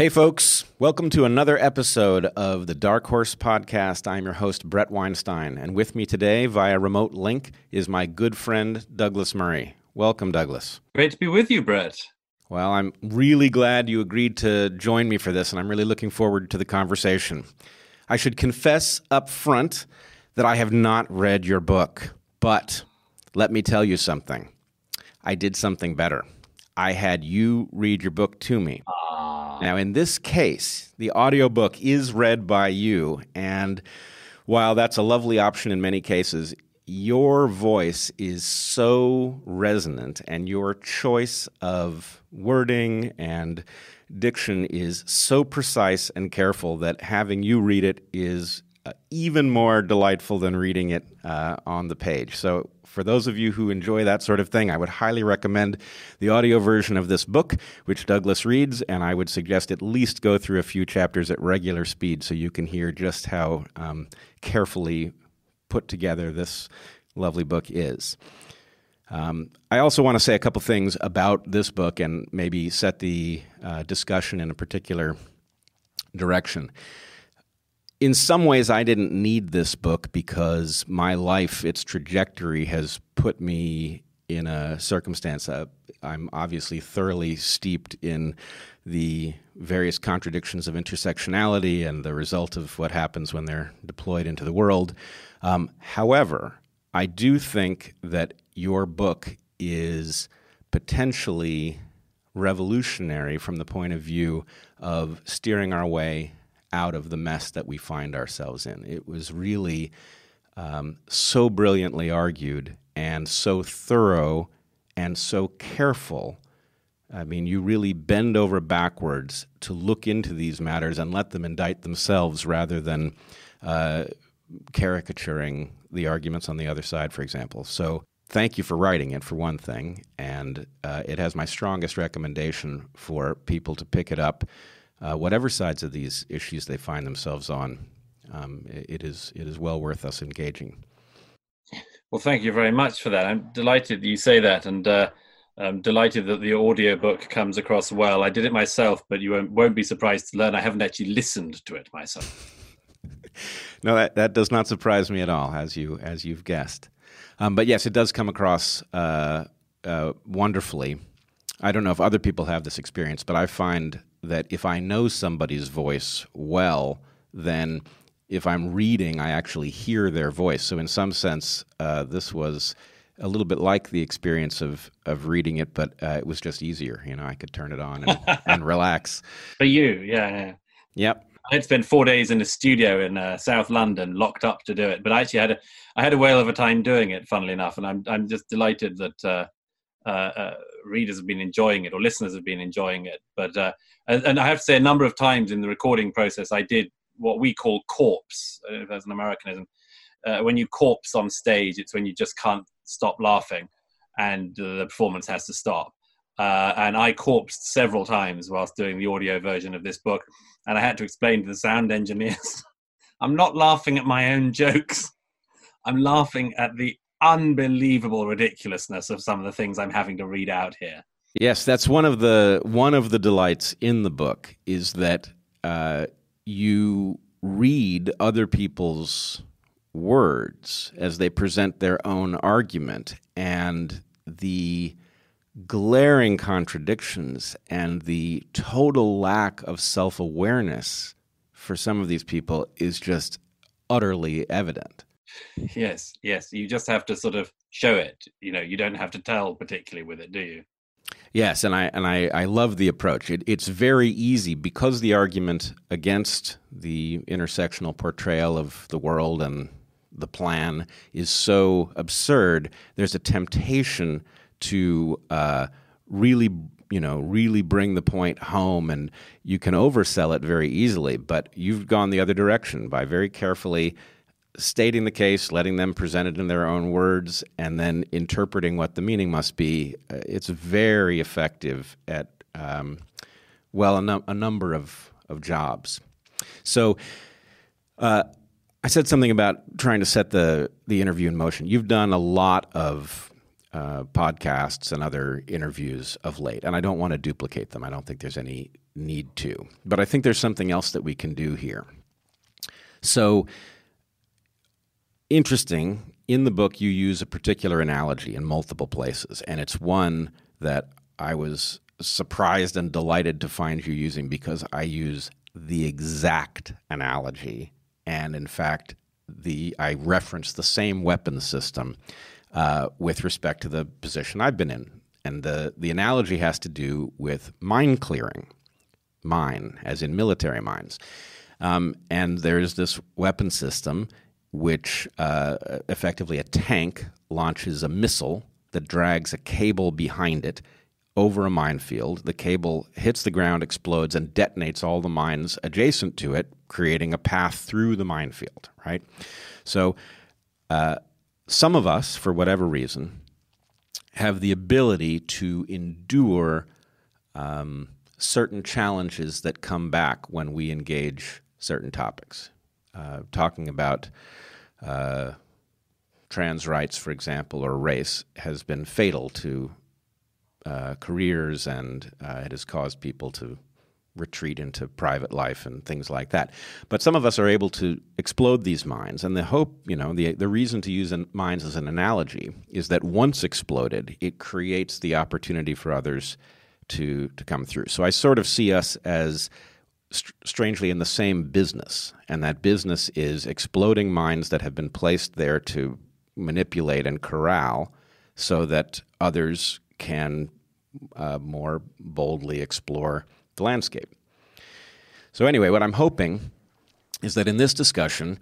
Hey, folks, welcome to another episode of the Dark Horse Podcast. I'm your host, Bret Weinstein, and with me today via remote link is my good friend, Douglas Murray. Welcome, Douglas. Great to be with you, Bret. Well, I'm really glad you agreed to join me for this, and I'm really looking forward to the conversation. I should confess up front that I have not read your book, but let me tell you something. I did something better. I had you read your book to me. Ah. Now, in this case, the audiobook is read by you. And while that's a lovely option in many cases, your voice is so resonant and your choice of wording and diction is so precise and careful that having you read it is even more delightful than reading it uh, on the page. So, for those of you who enjoy that sort of thing, I would highly recommend the audio version of this book, which Douglas reads, and I would suggest at least go through a few chapters at regular speed so you can hear just how um, carefully put together this lovely book is. Um, I also want to say a couple things about this book and maybe set the uh, discussion in a particular direction in some ways, I didn't need this book because my life, its trajectory, has put me in a circumstance. Uh, I'm obviously thoroughly steeped in the various contradictions of intersectionality and the result of what happens when they're deployed into the world. Um, however, I do think that your book is potentially revolutionary from the point of view of steering our way out of the mess that we find ourselves in. It was really um, so brilliantly argued and so thorough and so careful. I mean, you really bend over backwards to look into these matters and let them indict themselves rather than uh, caricaturing the arguments on the other side, for example. So, thank you for writing it, for one thing. And uh, it has my strongest recommendation for people to pick it up uh, whatever sides of these issues they find themselves on, um, it is it is well worth us engaging. Well, thank you very much for that. I'm delighted that you say that, and uh, I'm delighted that the audio book comes across well. I did it myself, but you won't, won't be surprised to learn I haven't actually listened to it myself. no, that, that does not surprise me at all, as you as you've guessed. Um, but yes, it does come across uh, uh, wonderfully. I don't know if other people have this experience, but I find that if I know somebody's voice well, then if I'm reading, I actually hear their voice. So, in some sense, uh, this was a little bit like the experience of of reading it, but uh, it was just easier. You know, I could turn it on and, and relax. For you, yeah, yeah. Yep. I had spent four days in a studio in uh, South London, locked up to do it. But I actually had a I had a whale of a time doing it. Funnily enough, and I'm I'm just delighted that uh, uh, uh readers have been enjoying it or listeners have been enjoying it. But uh, and, I have to say, a number of times in the recording process, I did what we call corpse. as an Americanism. Uh, when you corpse on stage, it's when you just can't stop laughing, and the performance has to stop. Uh, and I corpsed several times whilst doing the audio version of this book, and I had to explain to the sound engineers, "I'm not laughing at my own jokes. I'm laughing at the unbelievable ridiculousness of some of the things I'm having to read out here. Yes, that's one of the one of the delights in the book is that uh, you read other people's words as they present their own argument, and the glaring contradictions and the total lack of self awareness for some of these people is just utterly evident. Yes, yes. You just have to sort of show it. You know, you don't have to tell particularly with it, do you? Yes, and I and I, I love the approach. It, it's very easy because the argument against the intersectional portrayal of the world and the plan is so absurd. There's a temptation to uh, really, you know, really bring the point home, and you can oversell it very easily. But you've gone the other direction by very carefully stating the case, letting them present it in their own words, and then interpreting what the meaning must be. Uh, it's very effective at, um, well, a, num- a, number of, of jobs. So, uh, I said something about trying to set the, the interview in motion. You've done a lot of uh, podcasts and other interviews of late, and I don't want to duplicate them. I don't think there's any need to. But I think there's something else that we can do here. So, interesting, in the book, you use a particular analogy in multiple places, and it's one that I was surprised and delighted to find you using because I use the exact analogy. And in fact, the I reference the same weapon system uh, with respect to the position I've been in. And the, the analogy has to do with mine clearing, mine, as in military mines. Um, and there's this weapon system which uh, effectively a tank launches a missile that drags a cable behind it over a minefield. The cable hits the ground, explodes, and detonates all the mines adjacent to it, creating a path through the minefield, right? So, uh, some of us, for whatever reason, have the ability to endure um, certain challenges that come back when we engage certain topics. Uh, talking about uh, trans rights, for example, or race, has been fatal to uh, careers and uh, it has caused people to retreat into private life and things like that. But some of us are able to explode these mines, and the hope, you know, the the reason to use mines as an analogy is that once exploded, it creates the opportunity for others to to come through. So I sort of see us as st- strangely in the same business, and that business is exploding mines that have been placed there to manipulate and corral so that others can uh, more boldly explore the landscape. So, anyway, what I'm hoping is that in this discussion,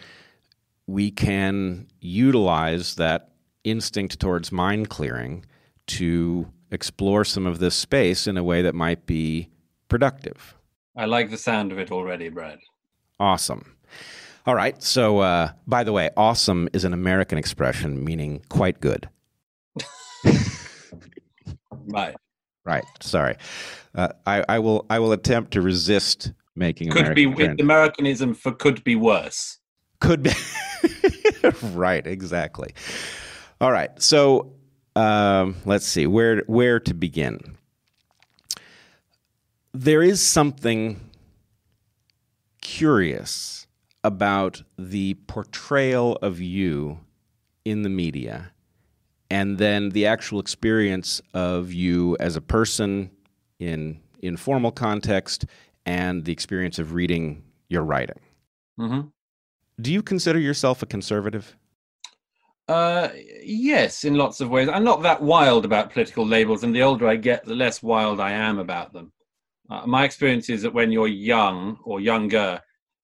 we can utilize that instinct towards mine clearing to explore some of this space in a way that might be productive. I like the sound of it already, Brad. Awesome. All right. So, uh, by the way, awesome is an American expression meaning quite good. right. Right. Sorry. Uh, I, I will. I will attempt to resist making could American be trend. Americanism for could be worse. Could be. right. Exactly. All right. So um, let's see where where to begin. There is something curious about the portrayal of you in the media and then the actual experience of you as a person in informal context and the experience of reading your writing. Mm-hmm. Do you consider yourself a conservative? Uh, yes, in lots of ways. I'm not that wild about political labels, and the older I get, the less wild I am about them. Uh, my experience is that when you're young or younger,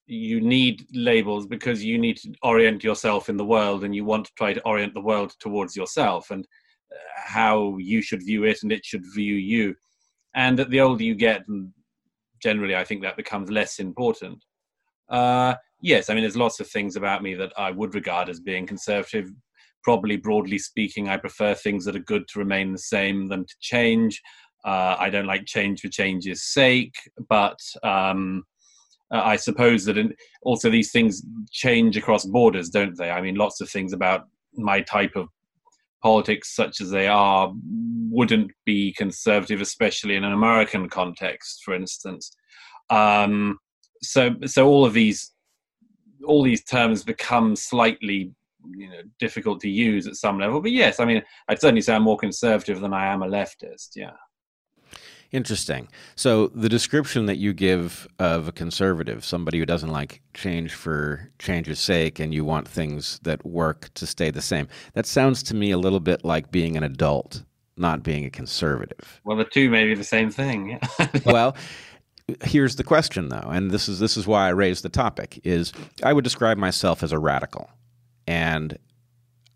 you need labels because you need to orient yourself in the world and you want to try to orient the world towards yourself and uh, how you should view it and it should view you. And the older you get generally i think that becomes less important. Uh, yes i mean there's lots of things about me that i would regard as being conservative. Probably broadly speaking i prefer things that are good to remain the same than to change uh, i don't like change for change's sake but um, uh, I suppose that in, also these things change across borders, don't they? I mean, lots of things about my type of politics, such as they are, wouldn't be conservative, especially in an American context, for instance. Um, so, so all of these, all these terms become slightly, you know, difficult to use at some level. But yes, I mean, I'd certainly say I'm more conservative than I am a leftist. Yeah. Interesting. So the description that you give of a conservative, somebody who doesn't like change for change's sake and you want things that work to stay the same, that sounds to me a little bit like being an adult, not being a conservative. Well, the two may be the same thing. well, here's the question though, and this is this is why I raised the topic is I would describe myself as a radical. And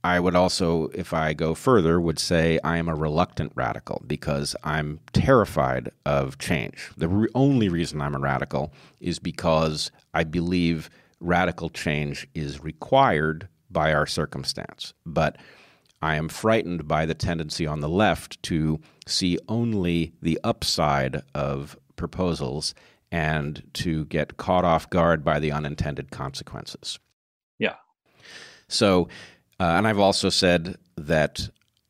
I would also, if I go further, would say I am a reluctant radical because I'm terrified of change. The re- only reason I'm a radical is because I believe radical change is required by our circumstance. But I am frightened by the tendency on the left to see only the upside of proposals and to get caught off guard by the unintended consequences. Yeah. So, uh, and I've also said that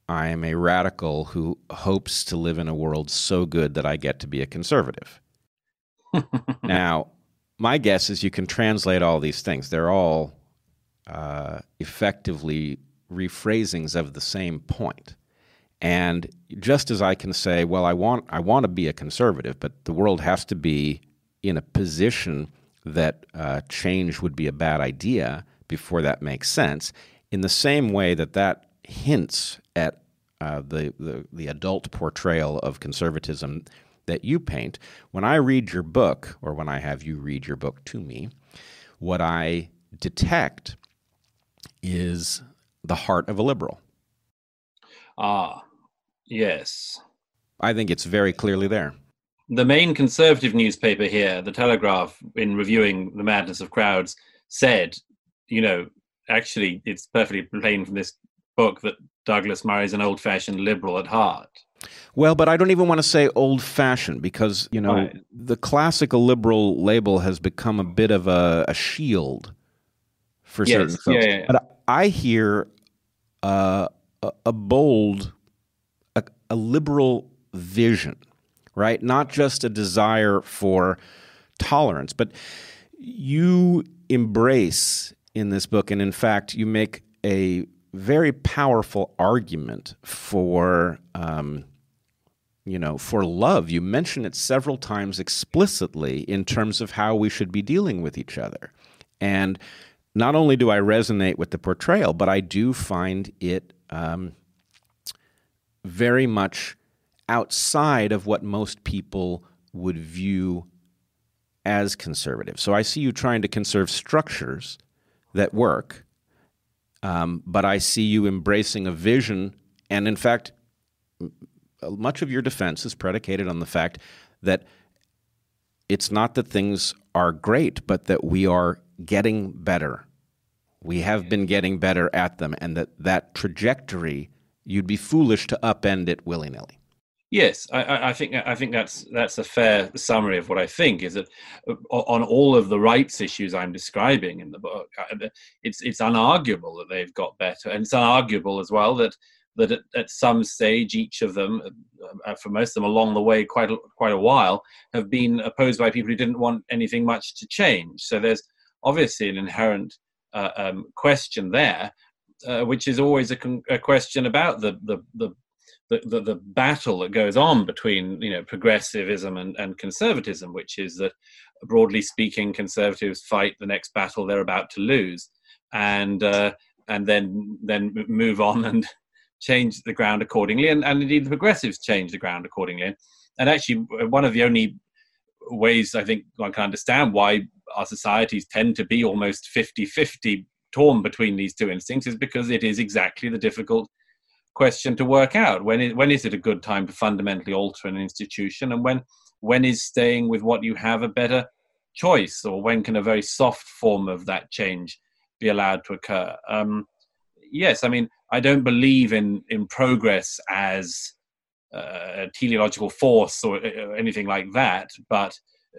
I am a radical who hopes to live in a world so good that I get to be a conservative. now, my guess is you can translate all these things. They're all uh, effectively rephrasings of the same point. And just as I can say, well, I want I want to be a conservative, but the world has to be in a position that uh, change would be a bad idea before that makes sense. In the same way that that hints at uh, the, the the adult portrayal of conservatism that you paint. When I read your book, or when I have you read your book to me, what I detect is the heart of a liberal. Ah, yes. I think it's very clearly there. The main conservative newspaper here, The Telegraph, in reviewing The Madness of Crowds, said, you know, actually, it's perfectly plain from this book that Douglas Murray is an old fashioned liberal at heart. Well, but I don't even want to say old fashioned because, you know, right. the classical liberal label has become a bit of a, a shield for yes, certain folks. Yeah, yeah. But I hear uh, a, a, bold, a, a liberal vision, right? Not just a desire for tolerance, but you embrace in this book, and in fact, you make a very powerful argument for um, you know for love. You mention it several times explicitly in terms of how we should be dealing with each other. And not only do i resonate with the portrayal but i do find it um, very much outside of what most people would view as conservative. So i see you trying to conserve structures that work um, but I see you embracing a vision, and in fact, much of your defense is predicated on the fact that it's not that things are great, but that we are getting better. We have been getting better at them, and that that trajectory, you'd be foolish to upend it willy nilly. Yes, I, I, think I think that's that's a fair summary of what I think is that uh, on all of the rights issues I'm describing in the book, uh, it's it's unarguable that they've got better, and it's unarguable as well that that at, at some stage each of them, uh, for most of them along the way, quite a, quite a while, have been opposed by people who didn't want anything much to change. So there's obviously an inherent uh, um, question there, uh, which is always a, con- a question about the, the the the, the, the, battle that goes on between you know progressivism and, and conservatism, which is that broadly speaking, conservatives fight the next battle they're about to lose, and uh, and then then move on and change the ground accordingly, and, and indeed the progressives change the ground accordingly. And actually, one of the only ways I think one can understand why our societies tend to be almost 50 50 torn between these two instincts is because it is exactly the difficult question to work out. When is, when is it a good time to fundamentally alter an institution, and when when is staying with what you have a better choice, or when can a very soft form of that change be allowed to occur? Um, yes, I mean I don't believe in in progress as uh, a teleological force or uh, anything like that, but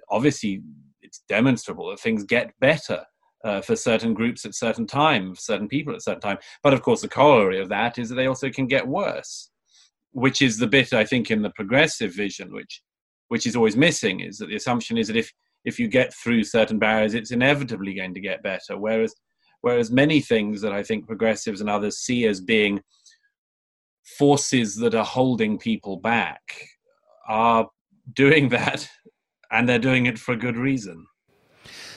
obviously it's demonstrable that things get better uh, for certain groups at certain time, for certain people at certain time. But of course, the corollary of that is that they also can get worse, which is the bit I think in the progressive vision, which which is always missing, is that the assumption is that if if you get through certain barriers, it's inevitably going to get better. Whereas whereas many things that I think progressives and others see as being forces that are holding people back are doing that, and they're doing it for a good reason.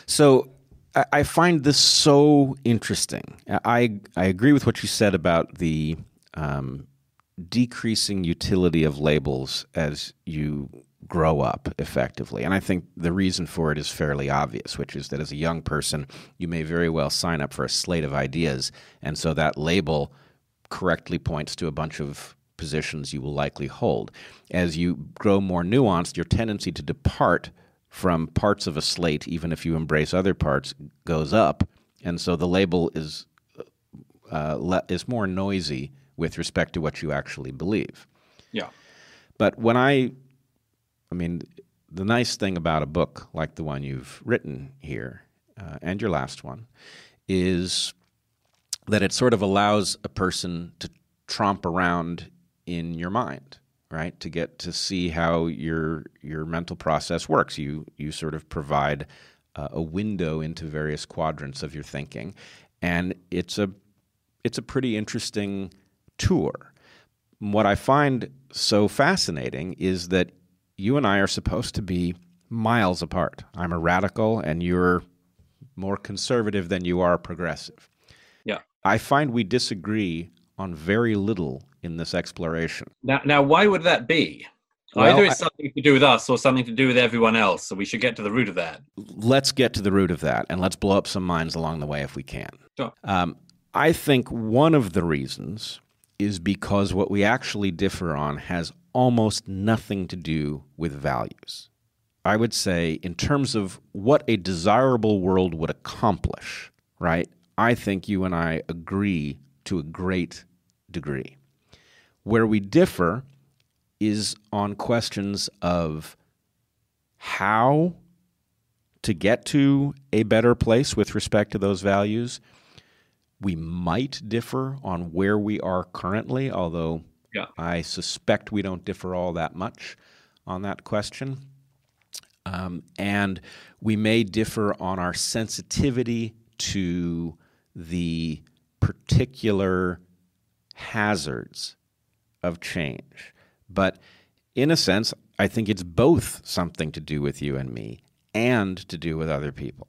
So I find this so interesting. I I agree with what you said about the um, decreasing utility of labels as you grow up effectively. And I think the reason for it is fairly obvious, which is that as a young person, you may very well sign up for a slate of ideas. And so that label correctly points to a bunch of positions you will likely hold. As you grow more nuanced, your tendency to depart from parts of a slate, even if you embrace other parts, goes up, and so the label is uh, le- is more noisy with respect to what you actually believe. Yeah. But when I, I mean, the nice thing about a book like the one you've written here uh, and your last one is that it sort of allows a person to tromp around in your mind right? To get to see how your your mental process works. You you sort of provide uh, a window into various quadrants of your thinking, and it's a it's a pretty interesting tour. What I find so fascinating is that you and I are supposed to be miles apart. I'm a radical, and you're more conservative than you are progressive. Yeah. I find we disagree on very little in this exploration. Now, now why would that be? Well, Either it's something to do with us or something to do with everyone else. So we should get to the root of that. Let's get to the root of that and let's blow up some minds along the way if we can. Sure. Um, I think one of the reasons is because what we actually differ on has almost nothing to do with values. I would say, in terms of what a desirable world would accomplish, right? I think you and I agree to a great degree. Where we differ is on questions of how to get to a better place with respect to those values. We might differ on where we are currently, although Yeah. I suspect we don't differ all that much on that question. Um, and we may differ on our sensitivity to the particular hazards of change. But in a sense, I think it's both something to do with you and me and to do with other people.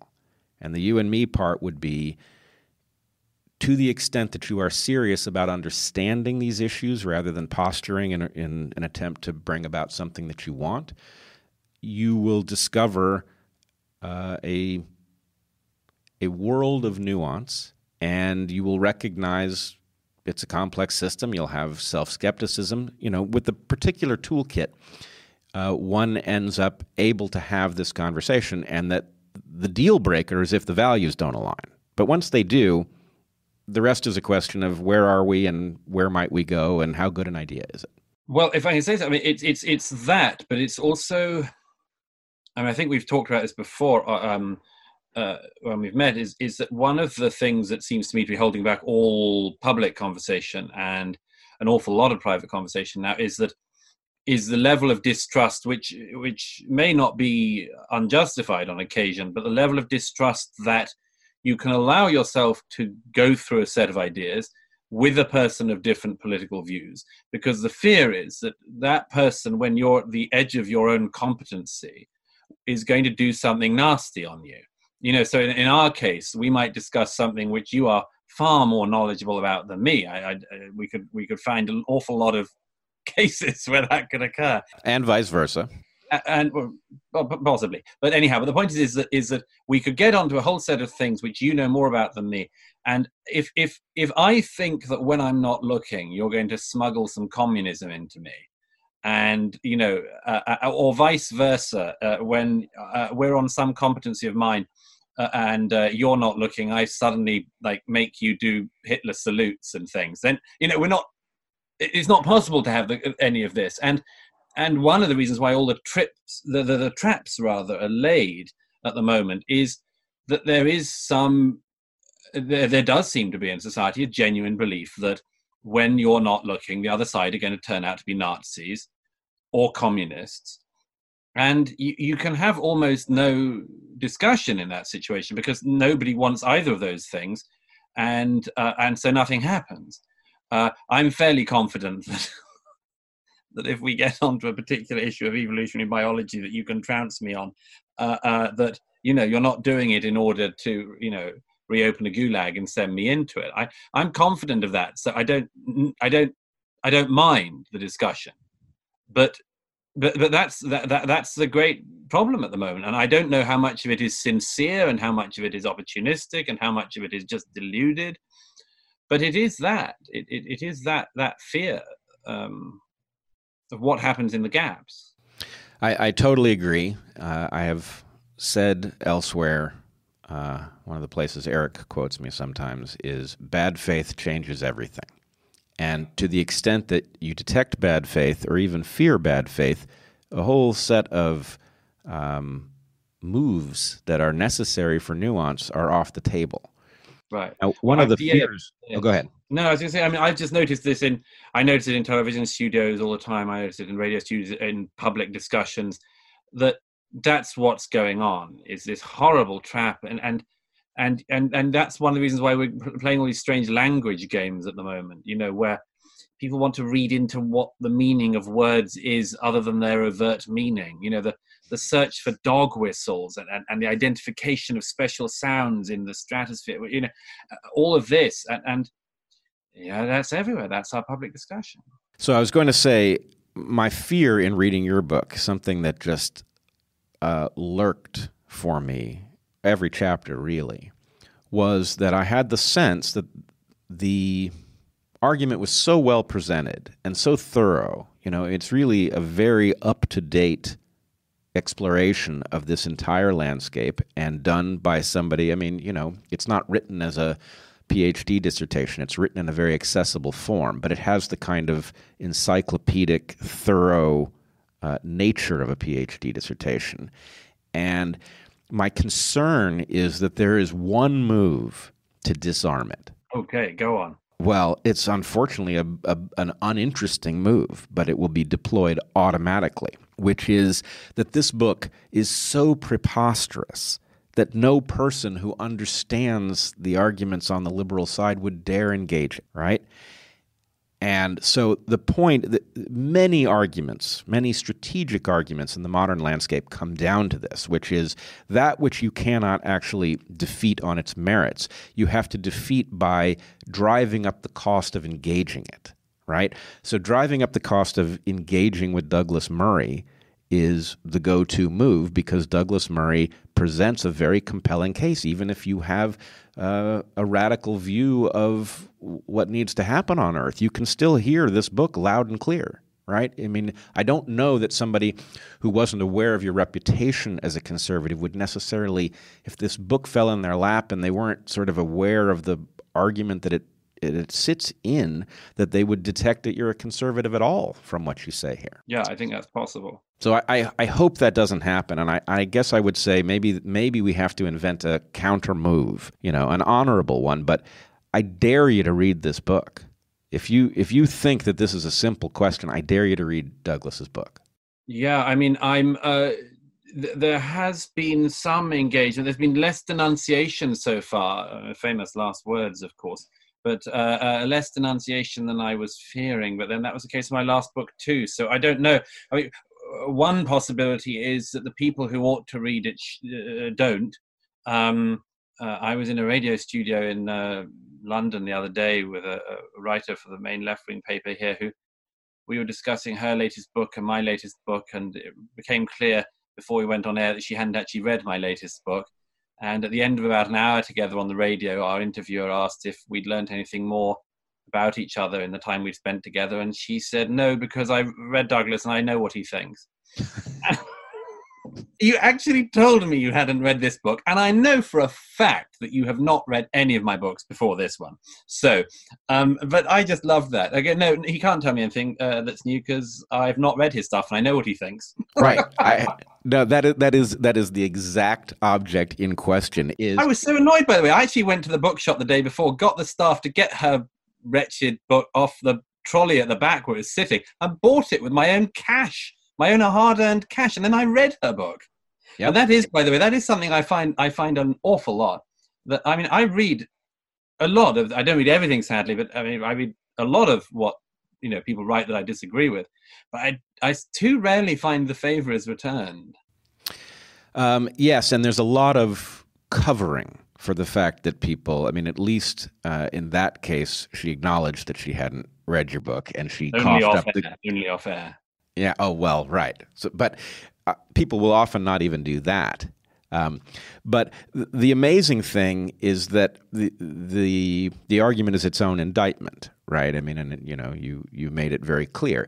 And the you and me part would be to the extent that you are serious about understanding these issues rather than posturing in, in an attempt to bring about something that you want, you will discover uh, a, a world of nuance and you will recognize it's a complex system. You'll have self skepticism. You know, with the particular toolkit, uh, one ends up able to have this conversation, and that the deal breaker is if the values don't align. But once they do, the rest is a question of where are we and where might we go and how good an idea is it. Well, if I can say something, I mean, it's it's it's that, but it's also. I mean, I think we've talked about this before uh, um, uh, when we've met. Is is that one of the things that seems to me to be holding back all public conversation and an awful lot of private conversation now is that is the level of distrust, which which may not be unjustified on occasion, but the level of distrust that you can allow yourself to go through a set of ideas with a person of different political views because the fear is that that person when you're at the edge of your own competency is going to do something nasty on you you know so in, in our case we might discuss something which you are far more knowledgeable about than me. I, I, we could we could find an awful lot of cases where that could occur. And vice versa. And well, possibly. But anyhow but the point is, is that is that we could get onto a whole set of things which you know more about than me. And if if if i think that when i'm not looking you're going to smuggle some communism into me. And you know uh, uh, or vice versa uh, when uh, we're on some competency of mine uh, and uh, you're not looking i suddenly like make you do hitler salutes and things. Then you know we're not it's not possible to have the, any of this. And and one of the reasons why all the trips the, the, the traps rather are laid at the moment is that there is some there, there does seem to be in society a genuine belief that when you're not looking the other side are going to turn out to be nazis or communists and you, you can have almost no discussion in that situation because nobody wants either of those things and uh, and so nothing happens uh, i'm fairly confident that that if we get onto a particular issue of evolutionary biology that you can trounce me on, uh, uh, that you know you're not doing it in order to you know reopen a gulag and send me into it. I I'm confident of that, so I don't I don't I don't mind the discussion, but. But, but that's that, that that's the great problem at the moment and i don't know how much of it is sincere and how much of it is opportunistic and how much of it is just deluded but it is that it, it, it is that that fear um, of what happens in the gaps. I, I totally agree. Uh, I have said elsewhere, uh, one of the places Eric quotes me sometimes is bad faith changes everything. And to the extent that you detect bad faith or even fear bad faith, a whole set of um, moves that are necessary for nuance are off the table. Right. Now, one Well, of the fears. yeah. Oh, go ahead. No, I was going to say. I mean, I've just noticed this in. I notice it in television studios all the time. I notice it in radio studios, in public discussions. That that's what's going on. Is this horrible trap, and and and and and that's one of the reasons why we're playing all these strange language games at the moment. You know, where people want to read into what the meaning of words is, other than their overt meaning. You know, the the search for dog whistles and, and, and the identification of special sounds in the stratosphere. You know, all of this and. and yeah, that's everywhere. That's our public discussion. So I was going to say, my fear in reading your book, something that just uh, lurked for me every chapter, really, was that I had the sense that the argument was so well presented and so thorough. You know, it's really a very up to date exploration of this entire landscape and done by somebody. I mean, you know, it's not written as a PhD dissertation. It's written in a very accessible form, but it has the kind of encyclopedic, thorough uh, nature of a PhD dissertation. And my concern is that there is one move to disarm it. Okay, go on. Well, it's unfortunately a, a, an uninteresting move, but it will be deployed automatically, which is that this book is so preposterous that no person who understands the arguments on the liberal side would dare engage it, right? And so the point that many arguments, many strategic arguments in the modern landscape come down to this, which is that which you cannot actually defeat on its merits, you have to defeat by driving up the cost of engaging it, right? So driving up the cost of engaging with Douglas Murray is the go to move because Douglas Murray presents a very compelling case, even if you have uh, a radical view of what needs to happen on Earth. You can still hear this book loud and clear. Right? I mean, I don't know that somebody who wasn't aware of your reputation as a conservative would necessarily, if this book fell in their lap and they weren't sort of aware of the argument that it it sits in that they would detect that you're a conservative at all from what you say here. Yeah, I think that's possible. So I, I, I, hope that doesn't happen, and I, I guess I would say maybe maybe we have to invent a counter move, you know, an honorable one. But I dare you to read this book. If you if you think that this is a simple question, I dare you to read Douglas's book. Yeah, I mean, I'm. Uh, th- there has been some engagement. There's been less denunciation so far. Uh, famous last words, of course but uh, uh, less denunciation than I was fearing. But then that was the case of my last book too. So I don't know. I mean, one possibility is that the people who ought to read it sh- uh, don't. Um, uh, I was in a radio studio in uh, London the other day with a, a writer for the main left-wing paper here who we were discussing her latest book and my latest book, and it became clear before we went on air that she hadn't actually read my latest book. And at the end of about an hour together on the radio, our interviewer asked if we'd learnt anything more about each other in the time we'd spent together. And she said, No, because I read Douglas and I know what he thinks. you actually told me you hadn't read this book, and I know for a fact that you have not read any of my books before this one. So, um, but I just love that. Again, no, he can't tell me anything uh, that's new because I've not read his stuff and I know what he thinks. right. I, no, that is that is that is the exact object in question. Is I was so annoyed by the way. I actually went to the bookshop the day before, got the staff to get her wretched book off the trolley at the back where it was sitting, and bought it with my own cash my own a hard-earned cash, and then I read her book. Yeah, that is, by the way, that is something I find I find an awful lot. That I mean, I read a lot of. I don't read everything, sadly, but I mean, I read a lot of what you know people write that I disagree with. But I, I too rarely find the favor is returned. Um, yes, and there's a lot of covering for the fact that people. I mean, at least uh, in that case, she acknowledged that she hadn't read your book, and she only coughed up air, the only off air. Yeah. Oh well. Right. So, but uh, people will often not even do that. Um, but th- the amazing thing is that the the the argument is its own indictment, right? I mean, and you know, you you made it very clear.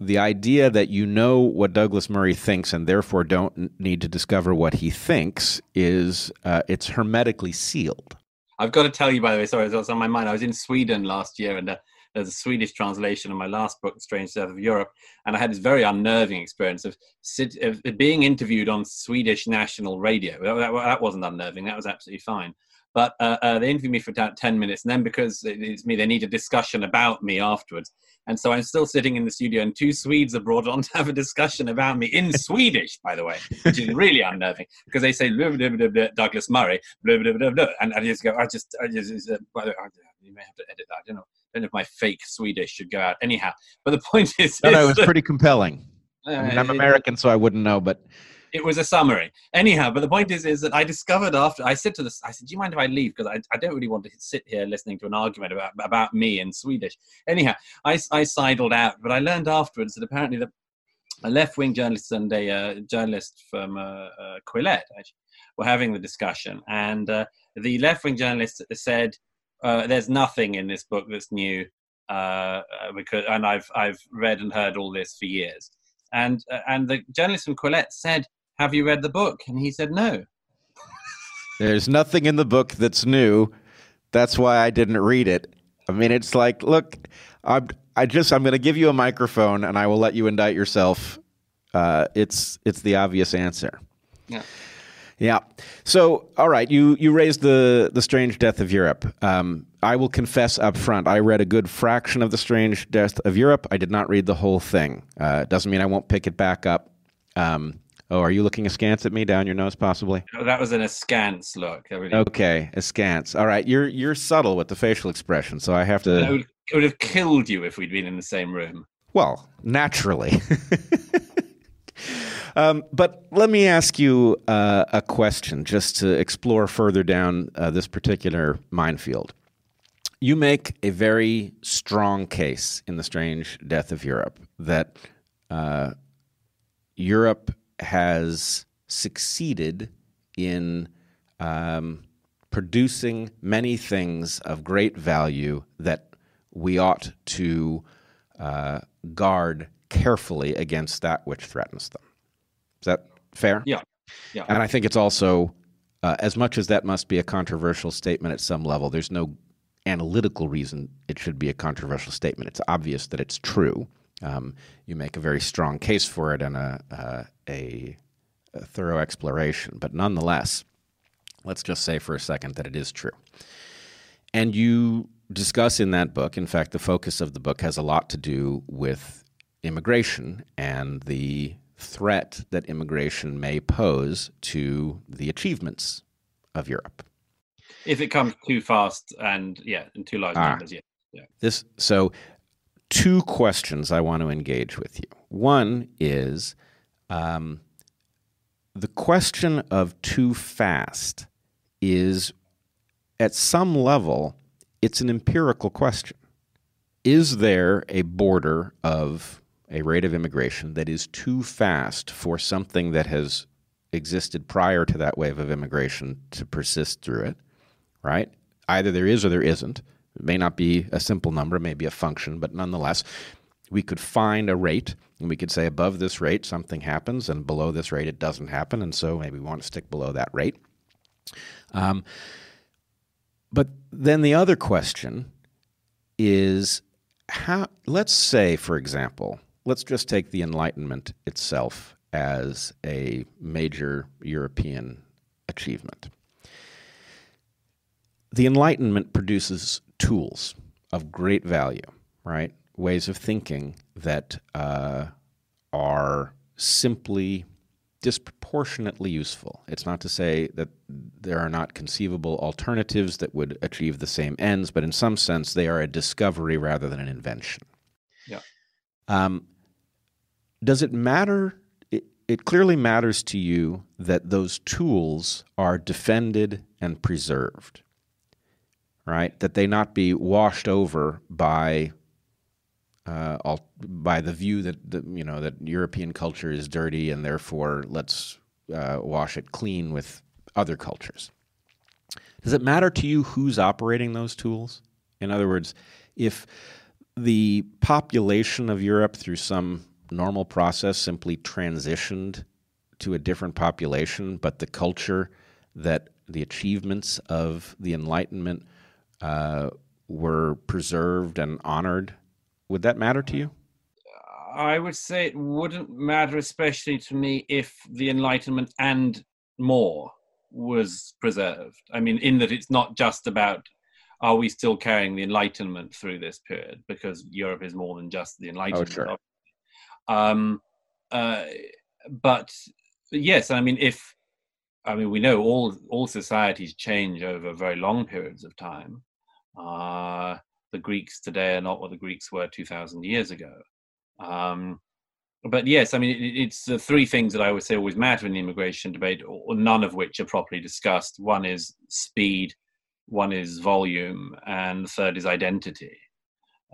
The idea that you know what Douglas Murray thinks and therefore don't need to discover what he thinks is uh, it's hermetically sealed. I've got to tell you, by the way, sorry, it's on my mind. I was in Sweden last year and. Uh, there's a Swedish translation of my last book, The Strange Death of Europe, and I had this very unnerving experience of, sit, of being interviewed on Swedish national radio. That, that, wasn't unnerving. That was absolutely fine. But uh, uh, they interviewed me for about 10 minutes. And then because it's me, they need a discussion about me afterwards. And so I'm still sitting in the studio, and two Swedes are brought on to have a discussion about me in Swedish, by the way, which is really unnerving because they say blah, blah, blah, Douglas Murray, and I just go, I just, I just, uh, you may have to edit that. I don't know, I don't know if my fake Swedish should go out. Anyhow, but the point is, no, no, it was pretty compelling. I mean, I'm American, so I wouldn't know, but it was a summary. Anyhow, but the point is, is that I discovered after I said to this, I said, "Do you mind if I leave? Because I, I don't really want to sit here listening to an argument about about me in Swedish." Anyhow, I, I sidled out, but I learned afterwards that apparently the a left-wing journalist and a uh, journalist from uh, uh, Quillette actually, were having the discussion, and uh, the left-wing journalist said, uh, "There's nothing in this book that's new." Uh, because and I've I've read and heard all this for years, and and the journalist from Quillette said have you read the book? And he said, No. There's nothing in the book that's new. That's why I didn't read it. I mean, it's like, look, I'm, I just, I'm going to give you a microphone and I will let you indict yourself. Uh, it's, it's the obvious answer. Yeah. Yeah. So, all right, you you raised the the strange death of Europe. Um, I will confess up front, I read a good fraction of the strange death of Europe. I did not read the whole thing. Uh, doesn't mean I won't pick it back up. Um, Oh, are you looking askance at me down your nose, possibly? No, that was an askance look. Really... Okay, askance. All right, you're you're subtle with the facial expression, so I have to. It would, it would have killed you if we'd been in the same room. Well, naturally. um, but let me ask you uh, a question, just to explore further down uh, this particular minefield. You make a very strong case in the strange death of Europe that uh, Europe has succeeded in um, producing many things of great value that we ought to uh, guard carefully against that which threatens them. Is that fair? Yeah. Yeah. And I think it's also, uh, as much as that must be a controversial statement at some level, there's no analytical reason it should be a controversial statement. It's obvious that it's true. Um, you make a very strong case for it and a, uh, a, a thorough exploration. But nonetheless, let's just say for a second that it is true. And you discuss in that book, in fact, the focus of the book has a lot to do with immigration and the threat that immigration may pose to the achievements of Europe. If it comes too fast and yeah, in too large ah, numbers, yeah. yeah. This so two questions I want to engage with you. One is um, the question of too fast is at some level it's an empirical question. Is there a border of a rate of immigration that is too fast for something that has existed prior to that wave of immigration to persist through it? Right? Either there is or there isn't. It may not be a simple number, it may be a function, but nonetheless, we could find a rate and we could say above this rate something happens and below this rate it doesn't happen and so maybe we want to stick below that rate um, but then the other question is how let's say for example let's just take the enlightenment itself as a major european achievement the enlightenment produces tools of great value right ways of thinking that uh, are simply disproportionately useful. It's not to say that there are not conceivable alternatives that would achieve the same ends, but in some sense, they are a discovery rather than an invention. Yeah. Um, does it matter? It, it clearly matters to you that those tools are defended and preserved, right? That they not be washed over by uh, by the view that, that you know that European culture is dirty and therefore let's uh, wash it clean with other cultures. Does it matter to you who's operating those tools? In other words, if the population of Europe through some normal process simply transitioned to a different population, but the culture that the achievements of the Enlightenment uh, were preserved and honored, would that matter to you? I would say it wouldn't matter, especially to me, if the Enlightenment and more was preserved. I mean, in that it's not just about are we still carrying the Enlightenment through this period because Europe is more than just the Enlightenment. Oh, sure. Um, uh, but yes, I mean, if I mean we know all all societies change over very long periods of time. Uh, the Greeks today are not what the Greeks were two thousand years ago. Um, but yes, I mean, it, it's the three things that I would say always matter in the immigration debate, or none of which are properly discussed. One is speed, one is volume, and the third is identity.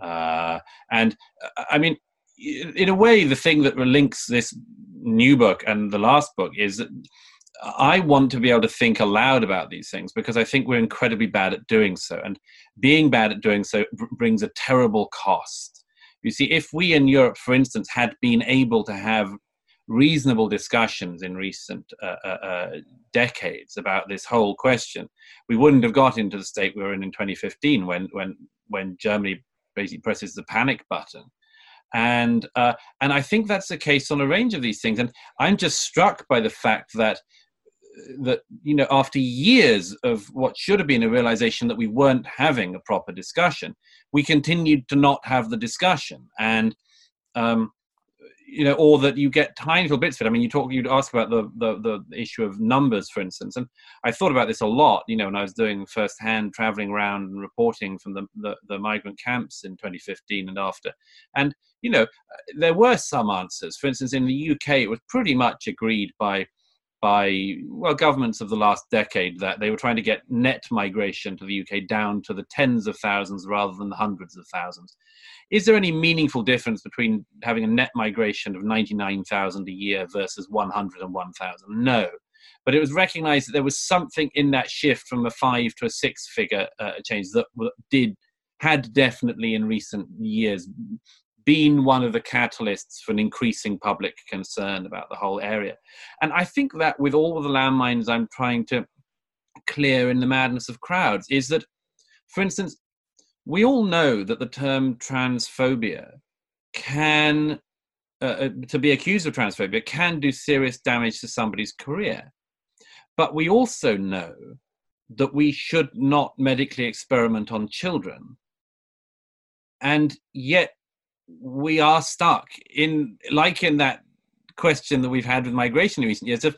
Uh, and uh, I mean, in a way, the thing that links this new book and the last book is that I want to be able to think aloud about these things because I think we're incredibly bad at doing so. And being bad at doing so brings a terrible cost. You see, if we in Europe, for instance, had been able to have reasonable discussions in recent uh, uh, uh, decades about this whole question, we wouldn't have got into the state we were in in 2015 when, when, when Germany basically presses the panic button and uh, and I think that's the case on a range of these things. And I'm just struck by the fact that that you know after years of what should have been a realization that we weren't having a proper discussion, we continued to not have the discussion, and um, you know, or that you get tiny little bits of it. I mean, you talk, you'd ask about the, the, the issue of numbers, for instance, and I thought about this a lot. You know, when I was doing firsthand traveling around and reporting from the, the, the migrant camps in 2015 and after, and you know, uh, there were some answers. For instance, in the UK, it was pretty much agreed by by well governments of the last decade that they were trying to get net migration to the UK down to the tens of thousands rather than the hundreds of thousands. Is there any meaningful difference between having a net migration of 99,000 a year versus 101,000? No. But it was recognized that there was something in that shift from a five to a six figure uh, change that did had definitely in recent years been one of the catalysts for an increasing public concern about the whole area. And I think that with all the landmines I'm trying to clear in the madness of crowds is that, for instance, we all know that the term transphobia can, uh, uh to be accused of transphobia, can do serious damage to somebody's career. But we also know that we should not medically experiment on children. And yet, we are stuck in like in that question that we've had with migration in recent years of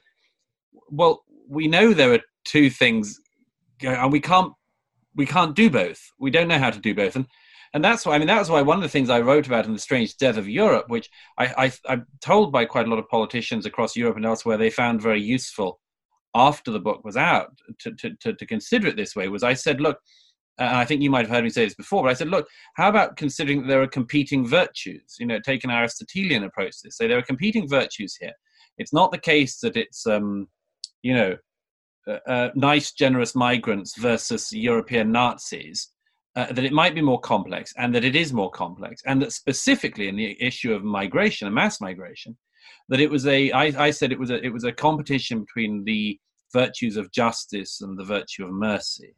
well we know there are two things and we can't we can't do both. We don't know how to do both. And and that's why i mean that's why one of the things i wrote about in the strange death of europe which I, I i'm told by quite a lot of politicians across europe and elsewhere they found very useful after the book was out to, to, to, to consider it this way was i said look and I think you might have heard me say this before, but I said, look, how about considering that there are competing virtues? You know, take an Aristotelian approach to this. Say there are competing virtues here. It's not the case that it's, um, you know, uh, uh, nice, generous migrants versus European Nazis. Uh, that it might be more complex, and that it is more complex, and that specifically in the issue of migration and mass migration, that it was a. I, I said it was a. It was a competition between the virtues of justice and the virtue of mercy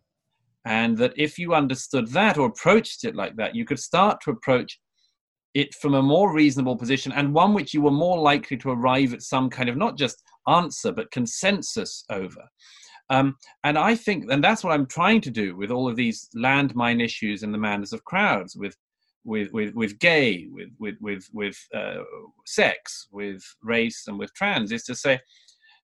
and that if you understood that or approached it like that, you could start to approach it from a more reasonable position and one which you were more likely to arrive at some kind of not just answer but consensus over. Um, and I think, and that's what I'm trying to do with all of these landmine issues and the madness of crowds, with with with with gay, with with with with uh, sex, with race, and with trans, is to say,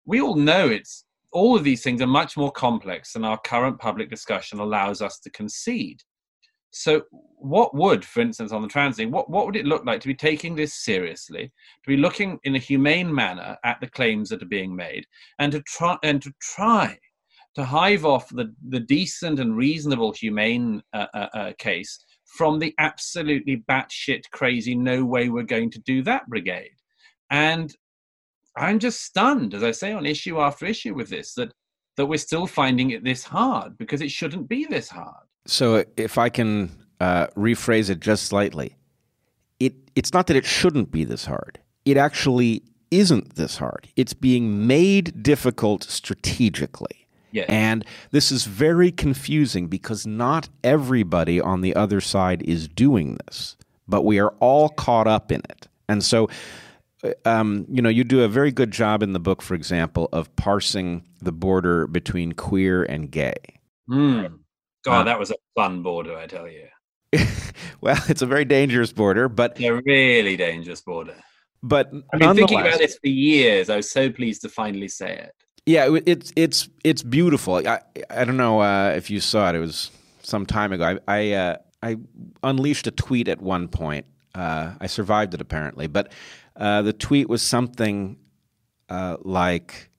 we all know it's all of these things are much more complex than our current public discussion allows us to concede. So, what would, for instance, on the trans thing, what, what would it look like to be taking this seriously, to be looking in a humane manner at the claims that are being made, and to try and to try to hive off the, the decent and reasonable humane uh, uh, uh, case from the absolutely batshit crazy no way we're going to do that brigade. And I'm just stunned, as I say, on issue after issue with this, that that we're still finding it this hard because it shouldn't be this hard. So, if I can uh, rephrase it just slightly, it it's not that it shouldn't be this hard. It actually isn't this hard. It's being made difficult strategically. Yeah. And this is very confusing because not everybody on the other side is doing this, but we are all caught up in it. And so, uh, um, you know, you do a very good job in the book, for example, of parsing the border between queer and gay. Mm. God, uh, that was a fun border, I tell you. well, it's a very dangerous border, but a really dangerous border. But I've been thinking about this for years. I was so pleased to finally say it. Yeah, it's it's it's beautiful. I I don't know uh, if you saw it. It was some time ago. I I, uh, I unleashed a tweet at one point. Uh, I survived it apparently, but uh, the tweet was something uh, like,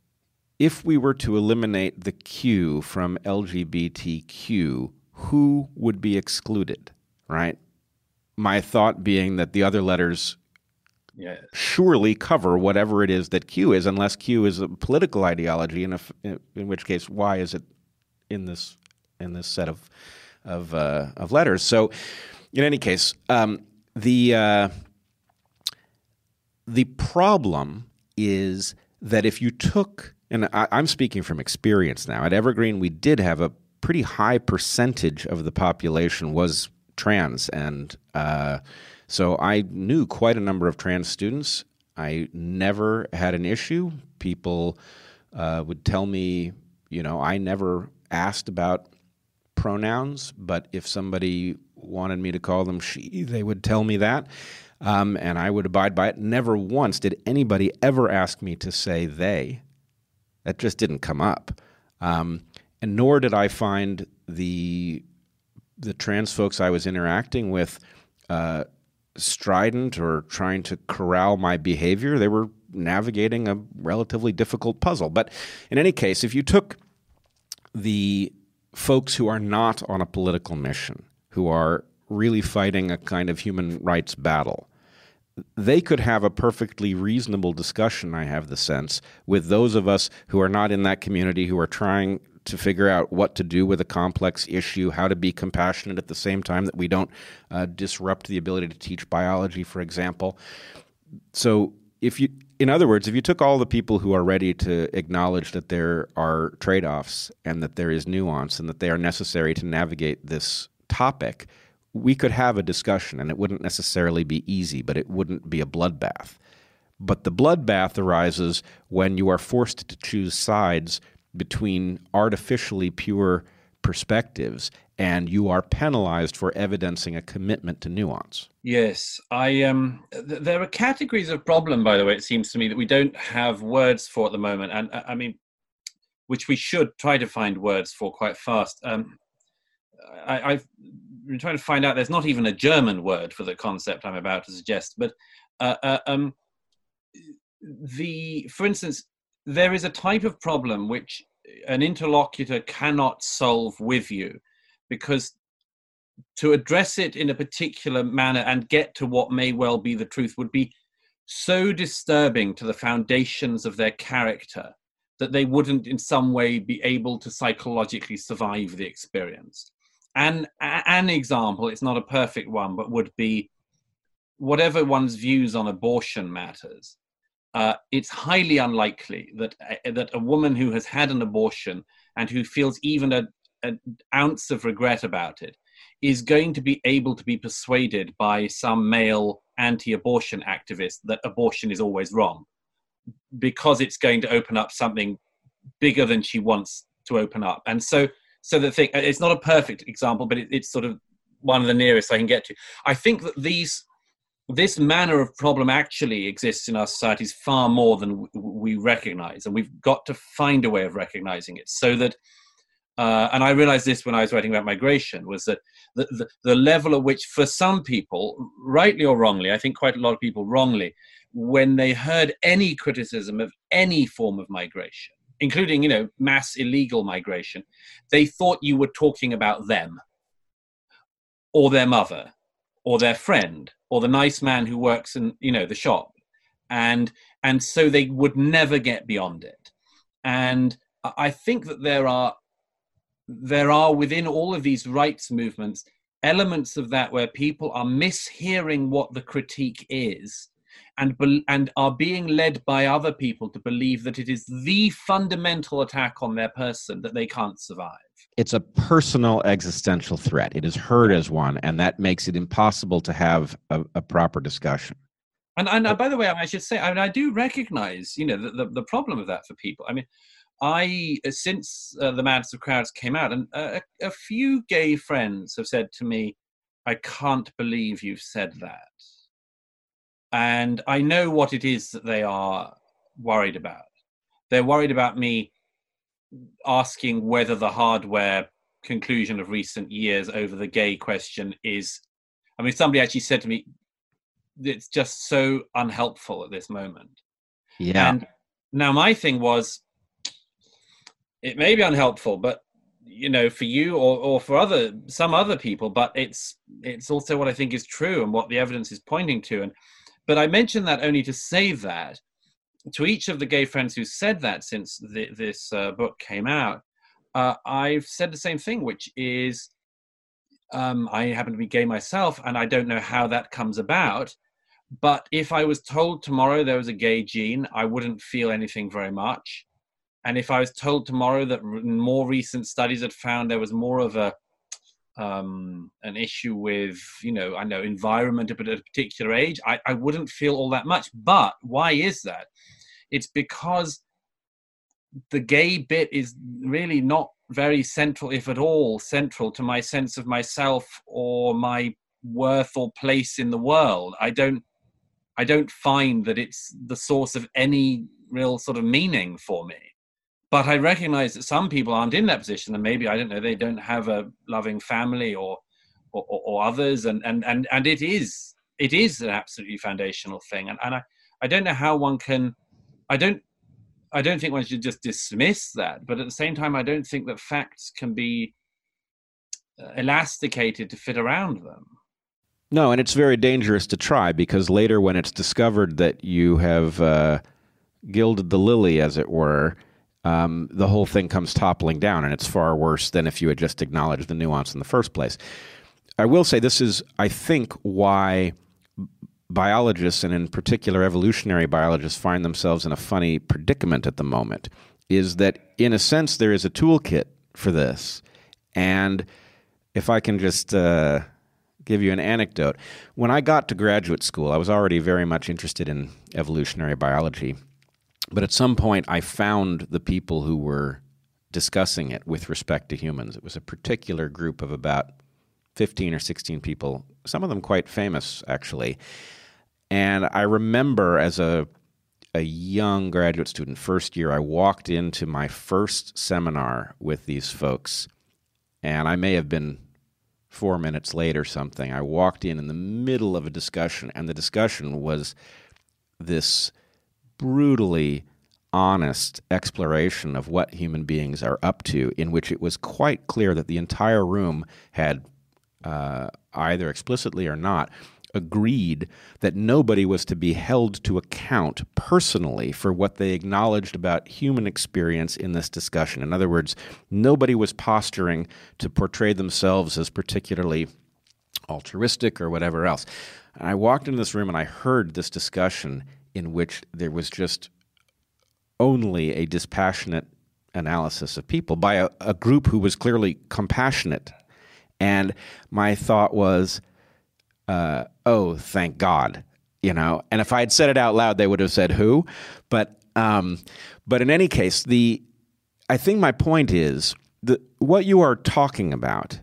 "If we were to eliminate the Q from LGBTQ, who would be excluded?" Right. My thought being that the other letters yes. surely cover whatever it is that Q is, unless Q is a political ideology, and if, in which case, why is it in this in this set of of, uh, of letters? So, in any case, um, the uh, the problem is that if you took, and I, I'm speaking from experience now, at Evergreen we did have a pretty high percentage of the population was trans and. Uh, so I knew quite a number of trans students. I never had an issue. People uh, would tell me, you know, I never asked about pronouns, but if somebody wanted me to call them she, they would tell me that. Um, and I would abide by it. Never once did anybody ever ask me to say they. That just didn't come up. Um, and nor did I find the the trans folks I was interacting with uh, strident or trying to corral my behavior. They were navigating a relatively difficult puzzle. But in any case, if you took the folks who are not on a political mission, who are really fighting a kind of human rights battle, they could have a perfectly reasonable discussion, I have the sense, with those of us who are not in that community, who are trying to figure out what to do with a complex issue, how to be compassionate at the same time that we don't uh, disrupt the ability to teach biology, for example. So, if you, in other words, if you took all the people who are ready to acknowledge that there are trade offs and that there is nuance and that they are necessary to navigate this topic, we could have a discussion and it wouldn't necessarily be easy, but it wouldn't be a bloodbath. But the bloodbath arises when you are forced to choose sides between artificially pure perspectives and you are penalized for evidencing a commitment to nuance. Yes, I um th- there are categories of problem by the way it seems to me that we don't have words for at the moment and uh, I mean which we should try to find words for quite fast. Um I, have been trying to find out there's not even a German word for the concept I'm about to suggest, but uh, uh, um, the for instance there is a type of problem which an interlocutor cannot solve with you because to address it in a particular manner and get to what may well be the truth would be so disturbing to the foundations of their character that they wouldn't in some way be able to psychologically survive the experience and an example it's not a perfect one but would be whatever one's views on abortion matters uh, it's highly unlikely that uh, that a woman who has had an abortion and who feels even a, an ounce of regret about it is going to be able to be persuaded by some male anti-abortion activist that abortion is always wrong because it's going to open up something bigger than she wants to open up. And so so the thing it's not a perfect example but it, it's sort of one of the nearest i can get to. I think that these this manner of problem actually exists in our societies far more than we recognize and we've got to find a way of recognizing it. So that uh, and i realized this when i was writing about migration was that the, the, the, level at which for some people rightly or wrongly i think quite a lot of people wrongly when they heard any criticism of any form of migration including you know mass illegal migration they thought you were talking about them or their mother or their friend or the nice man who works in you know the shop. And and so they would never get beyond it. And i think that there are there are within all of these rights movements elements of that where people are mishearing what the critique is and and are being led by other people to believe that it is the fundamental attack on their person that they can't survive. It's a personal existential threat. It is heard as one, and that makes it impossible to have a, a proper discussion. And, and uh, by the way, I should say, I mean, I do recognize, you know, the, the, the problem of that for people. I mean, I uh, since uh, the Madness of Crowds came out, and uh, a, a few gay friends have said to me, "I can't believe you've said that," and I know what it is that they are worried about. They're worried about me asking whether the hardware conclusion of recent years over the gay question is. I mean, somebody actually said to me, "It's just so unhelpful at this moment." Yeah. And now my thing was it may be unhelpful, but you know, for you or, or for other some other people, but it's it's also what I think is true and what the evidence is pointing to. And but I mention that only to say that to each of the gay friends who said that since this uh, book came out, uh, I've said the same thing, which is um, I happen to be gay myself, and I don't know how that comes about. But if I was told tomorrow there was a gay gene, I wouldn't feel anything very much. And if I was told tomorrow that more recent studies had found there was more of a um, an issue with, you know, I know environment at a particular age, I, I wouldn't feel all that much. But why is that? It's because the gay bit is really not very central, if at all, central to my sense of myself or my worth or place in the world. I don't, I don't find that it's the source of any real sort of meaning for me but I recognize that some people aren't in that position, and maybe I don't know they don't have a loving family or or, or others, and and and and it is it is an absolutely foundational thing, and and I I don't know how one can I don't I don't think one should just dismiss that, but at the same time I don't think that facts can be uh, elasticated to fit around them. No, and it's very dangerous to try because later, when it's discovered that you have uh, gilded the lily, as it were, um, the whole thing comes toppling down, and it's far worse than if you had just acknowledged the nuance in the first place. I will say this is, I think, why biologists, and in particular evolutionary biologists, find themselves in a funny predicament at the moment. Is that, in a sense, there is a toolkit for this. And if I can just uh, give you an anecdote, when I got to graduate school, I was already very much interested in evolutionary biology. But at some point, I found the people who were discussing it with respect to humans. It was a particular group of about 15 or 16 people, some of them quite famous, actually. And I remember as a, a young graduate student, first year, I walked into my first seminar with these folks, and I may have been four minutes late or something. I walked in in the middle of a discussion, and the discussion was this brutally honest exploration of what human beings are up to, in which it was quite clear that the entire room had, uh, either explicitly or not, agreed that nobody was to be held to account personally for what they acknowledged about human experience in this discussion. In other words, nobody was posturing to portray themselves as particularly altruistic or whatever else. And I walked into this room and I heard this discussion in which there was just only a dispassionate analysis of people by a, a group who was clearly compassionate. And my thought was, uh, oh, thank God, you know. And if I had said it out loud, they would have said who. But um, but in any case, the I think my point is that what you are talking about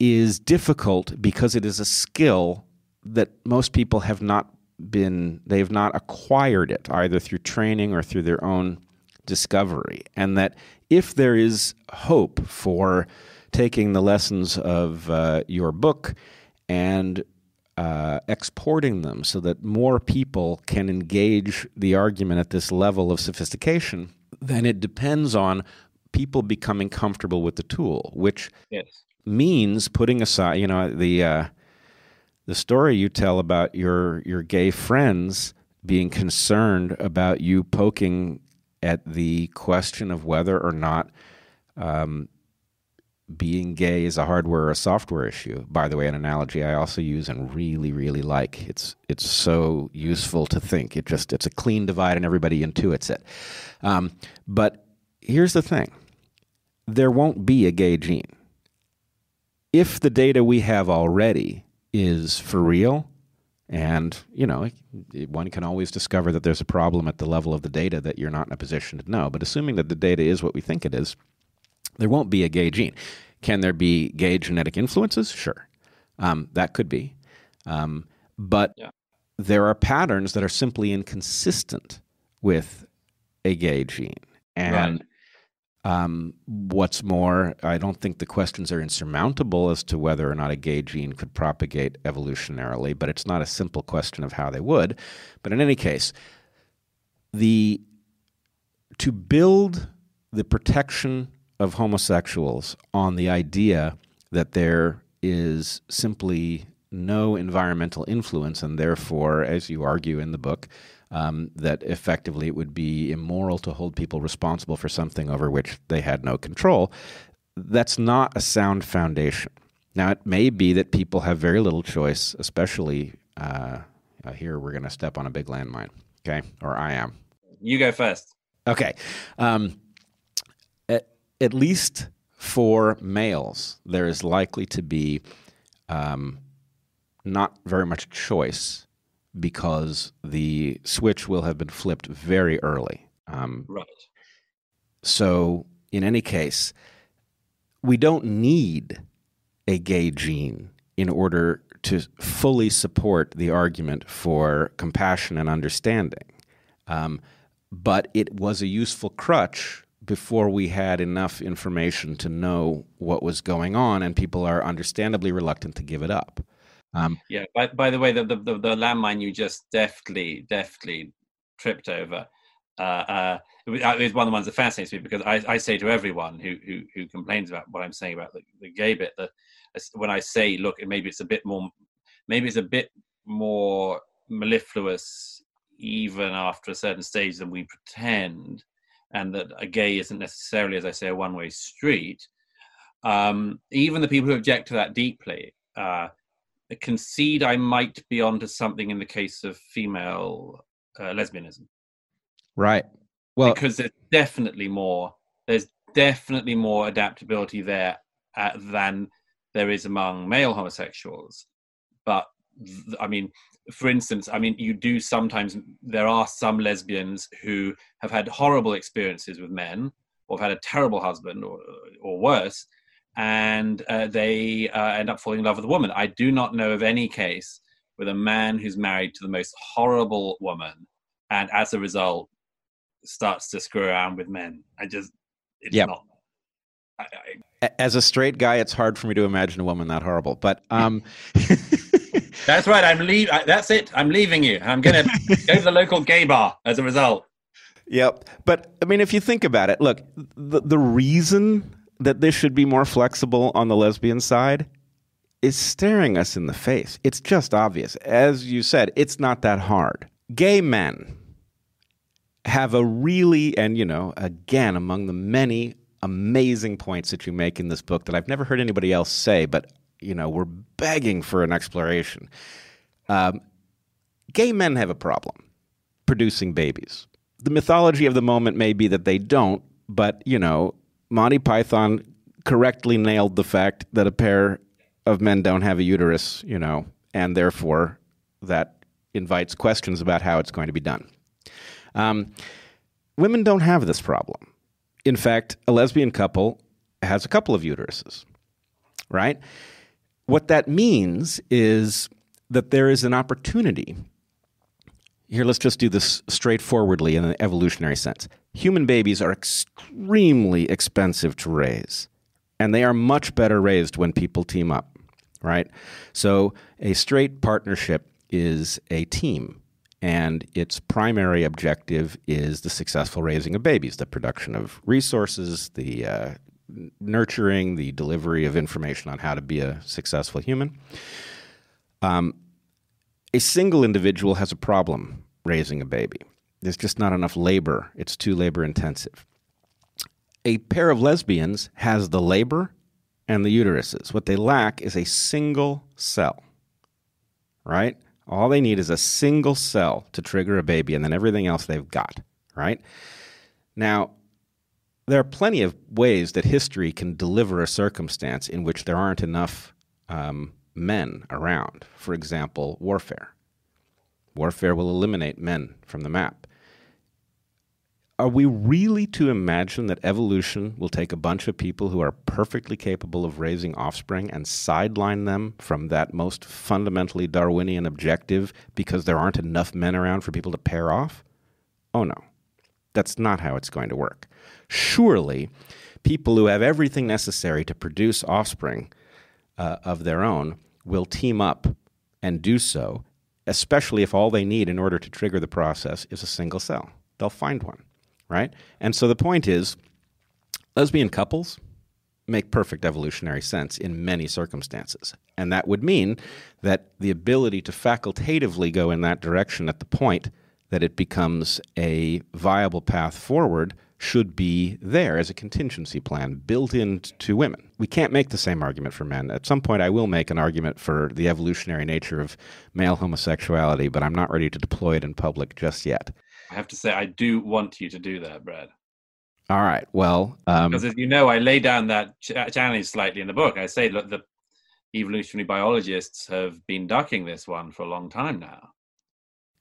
is difficult because it is a skill that most people have not been they have not acquired it either through training or through their own discovery and that if there is hope for taking the lessons of uh, your book and uh, exporting them so that more people can engage the argument at this level of sophistication, then it depends on people becoming comfortable with the tool, which yes. means putting aside, you know, the uh, the story you tell about your your gay friends being concerned about you poking at the question of whether or not um, being gay is a hardware or a software issue. By the way, an analogy I also use and really, really like. It's it's so useful to think. It just it's a clean divide and everybody intuits it. Um, but here's the thing: there won't be a gay gene if the data we have already is for real. And, you know, one can always discover that there's a problem at the level of the data that you're not in a position to know. But assuming that the data is what we think it is, there won't be a gay gene. Can there be gay genetic influences? Sure. Um, that could be. Um, but yeah. there are patterns that are simply inconsistent with a gay gene. And right. Um, what's more, I don't think the questions are insurmountable as to whether or not a gay gene could propagate evolutionarily, but it's not a simple question of how they would. But in any case, the to build the protection of homosexuals on the idea that there is simply no environmental influence, and therefore, as you argue in the book, um, that effectively it would be immoral to hold people responsible for something over which they had no control. That's not a sound foundation. Now, it may be that people have very little choice, especially uh, here we're going to step on a big landmine, okay? Or I am. You go first. Okay. Um, at least for males, there is likely to be um, not very much choice because the switch will have been flipped very early. Um, right. So, in any case, we don't need a gay gene in order to fully support the argument for compassion and understanding. Um, but it was a useful crutch before we had enough information to know what was going on, and people are understandably reluctant to give it up. Um, yeah. By, by the way, the, the, the landmine you just deftly deftly tripped over uh, uh, is one of the ones that fascinates me because I, I say to everyone who, who, who complains about what I'm saying about the, the gay bit that when I say, look, maybe it's a bit more, maybe it's a bit more mellifluous even after a certain stage than we pretend and that a gay isn't necessarily, as I say, a one way street, um, even the people who object to that deeply uh, concede I might be onto something in the case of female uh, lesbianism. Right. Well, because there's definitely more. There's definitely more adaptability there uh, than there is among male homosexuals. But I mean, for instance, I mean, you do sometimes, there are some lesbians who have had horrible experiences with men or have had a terrible husband or, or worse, and uh, they uh, end up falling in love with a woman. I do not know of any case with a man who's married to the most horrible woman and as a result starts to screw around with men. I just, it's yep. not. I, I, as a straight guy, it's hard for me to imagine a woman that horrible. But um, That's right. I'm leave. That's it. I'm leaving you. I'm going to go to the local gay bar as a result. Yep. But I mean, if you think about it, look, the, the reason that this should be more flexible on the lesbian side is staring us in the face. It's just obvious. As you said, it's not that hard. Gay men have a really, and you know, again, among the many amazing points that you make in this book that I've never heard anybody else say, but you know, we're begging for an exploration. Um, gay men have a problem producing babies. The mythology of the moment may be that they don't, but, you know, Monty Python correctly nailed the fact that a pair of men don't have a uterus, you know, and therefore that invites questions about how it's going to be done. Um, women don't have this problem. In fact, a lesbian couple has a couple of uteruses, right? What that means is that there is an opportunity. Here, let's just do this straightforwardly in an evolutionary sense. Human babies are extremely expensive to raise, and they are much better raised when people team up, right? So, a straight partnership is a team, and its primary objective is the successful raising of babies, the production of resources, the uh, nurturing, the delivery of information on how to be a successful human. Um, a single individual has a problem raising a baby. There's just not enough labor, it's too labor intensive. A pair of lesbians has the labor and the uteruses. What they lack is a single cell, right? All they need is a single cell to trigger a baby, and then everything else they've got, right? Now, there are plenty of ways that history can deliver a circumstance in which there aren't enough um, men around. For example, warfare. Warfare will eliminate men from the map. Are we really to imagine that evolution will take a bunch of people who are perfectly capable of raising offspring and sideline them from that most fundamentally Darwinian objective because there aren't enough men around for people to pair off? Oh no. That's not how it's going to work. Surely, people who have everything necessary to produce offspring uh, of their own will team up and do so, especially if all they need in order to trigger the process is a single cell. They'll find one right? And so the point is, lesbian couples make perfect evolutionary sense in many circumstances. And that would mean that the ability to facultatively go in that direction at the point that it becomes a viable path forward should be there as a contingency plan built into women. We can't make the same argument for men. At some point, I will make an argument for the evolutionary nature of male homosexuality, but I'm not ready to deploy it in public just yet. I have to say, I do want you to do that, Bret. All right. Well, um, because as you know, I lay down that ch- challenge slightly in the book. I say, look, the evolutionary biologists have been ducking this one for a long time now.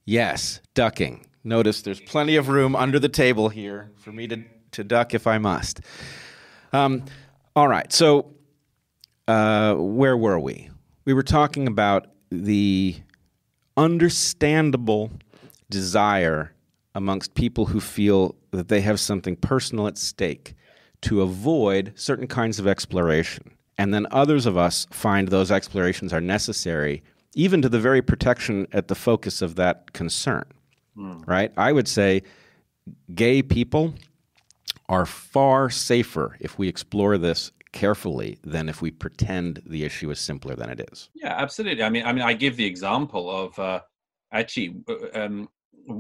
Yes, ducking. Notice there's plenty of room under the table here for me to, to duck if I must. Um, all right. So, uh, where were we? We were talking about the understandable desire amongst people who feel that they have something personal at stake to avoid certain kinds of exploration. And then others of us find those explorations are necessary, even to the very protection at the focus of that concern. Mm. Right? I would say gay people are far safer if we explore this carefully than if we pretend the issue is simpler than it is. Yeah, absolutely. I mean, I mean, I give the example of uh, actually uh, um,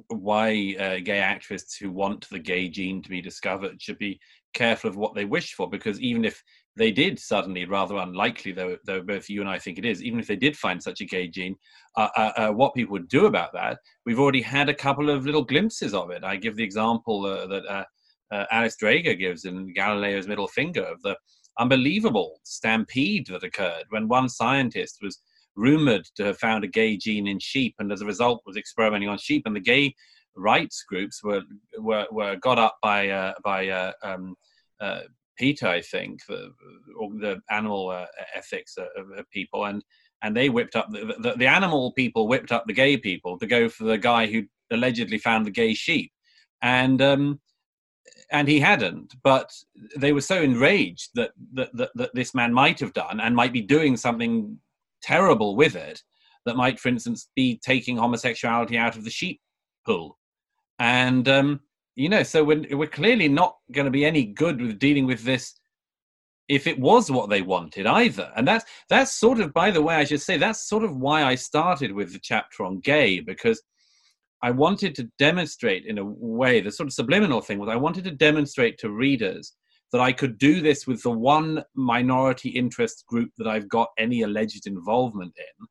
why uh, gay activists who want the gay gene to be discovered should be careful of what they wish for because even if they did suddenly rather unlikely though though both you and i think it is even if they did find such a gay gene uh, uh, uh what people would do about that we've already had a couple of little glimpses of it i give the example uh, that uh, alice dreger gives in galileo's middle finger of the unbelievable stampede that occurred when one scientist was rumored to have found a gay gene in sheep, and as a result was experimenting on sheep. And the gay rights groups were were, were got up by uh, by uh, um, uh, PETA, I think, the, the animal uh, ethics people, and and they whipped up the, the, the animal people whipped up the gay people to go for the guy who allegedly found the gay sheep, and um, and he hadn't. But they were so enraged that, that that, that this man might have done and might be doing something terrible with it that might, for instance, be taking homosexuality out of the sheep pool. And, um, you know, so we're, we're clearly not going to be any good with dealing with this if it was what they wanted either. And that's, that's sort of, by the way, I should say, that's sort of why I started with the chapter on gay, because I wanted to demonstrate in a way, the sort of subliminal thing was I wanted to demonstrate to readers that I could do this with the one minority interest group that I've got any alleged involvement in,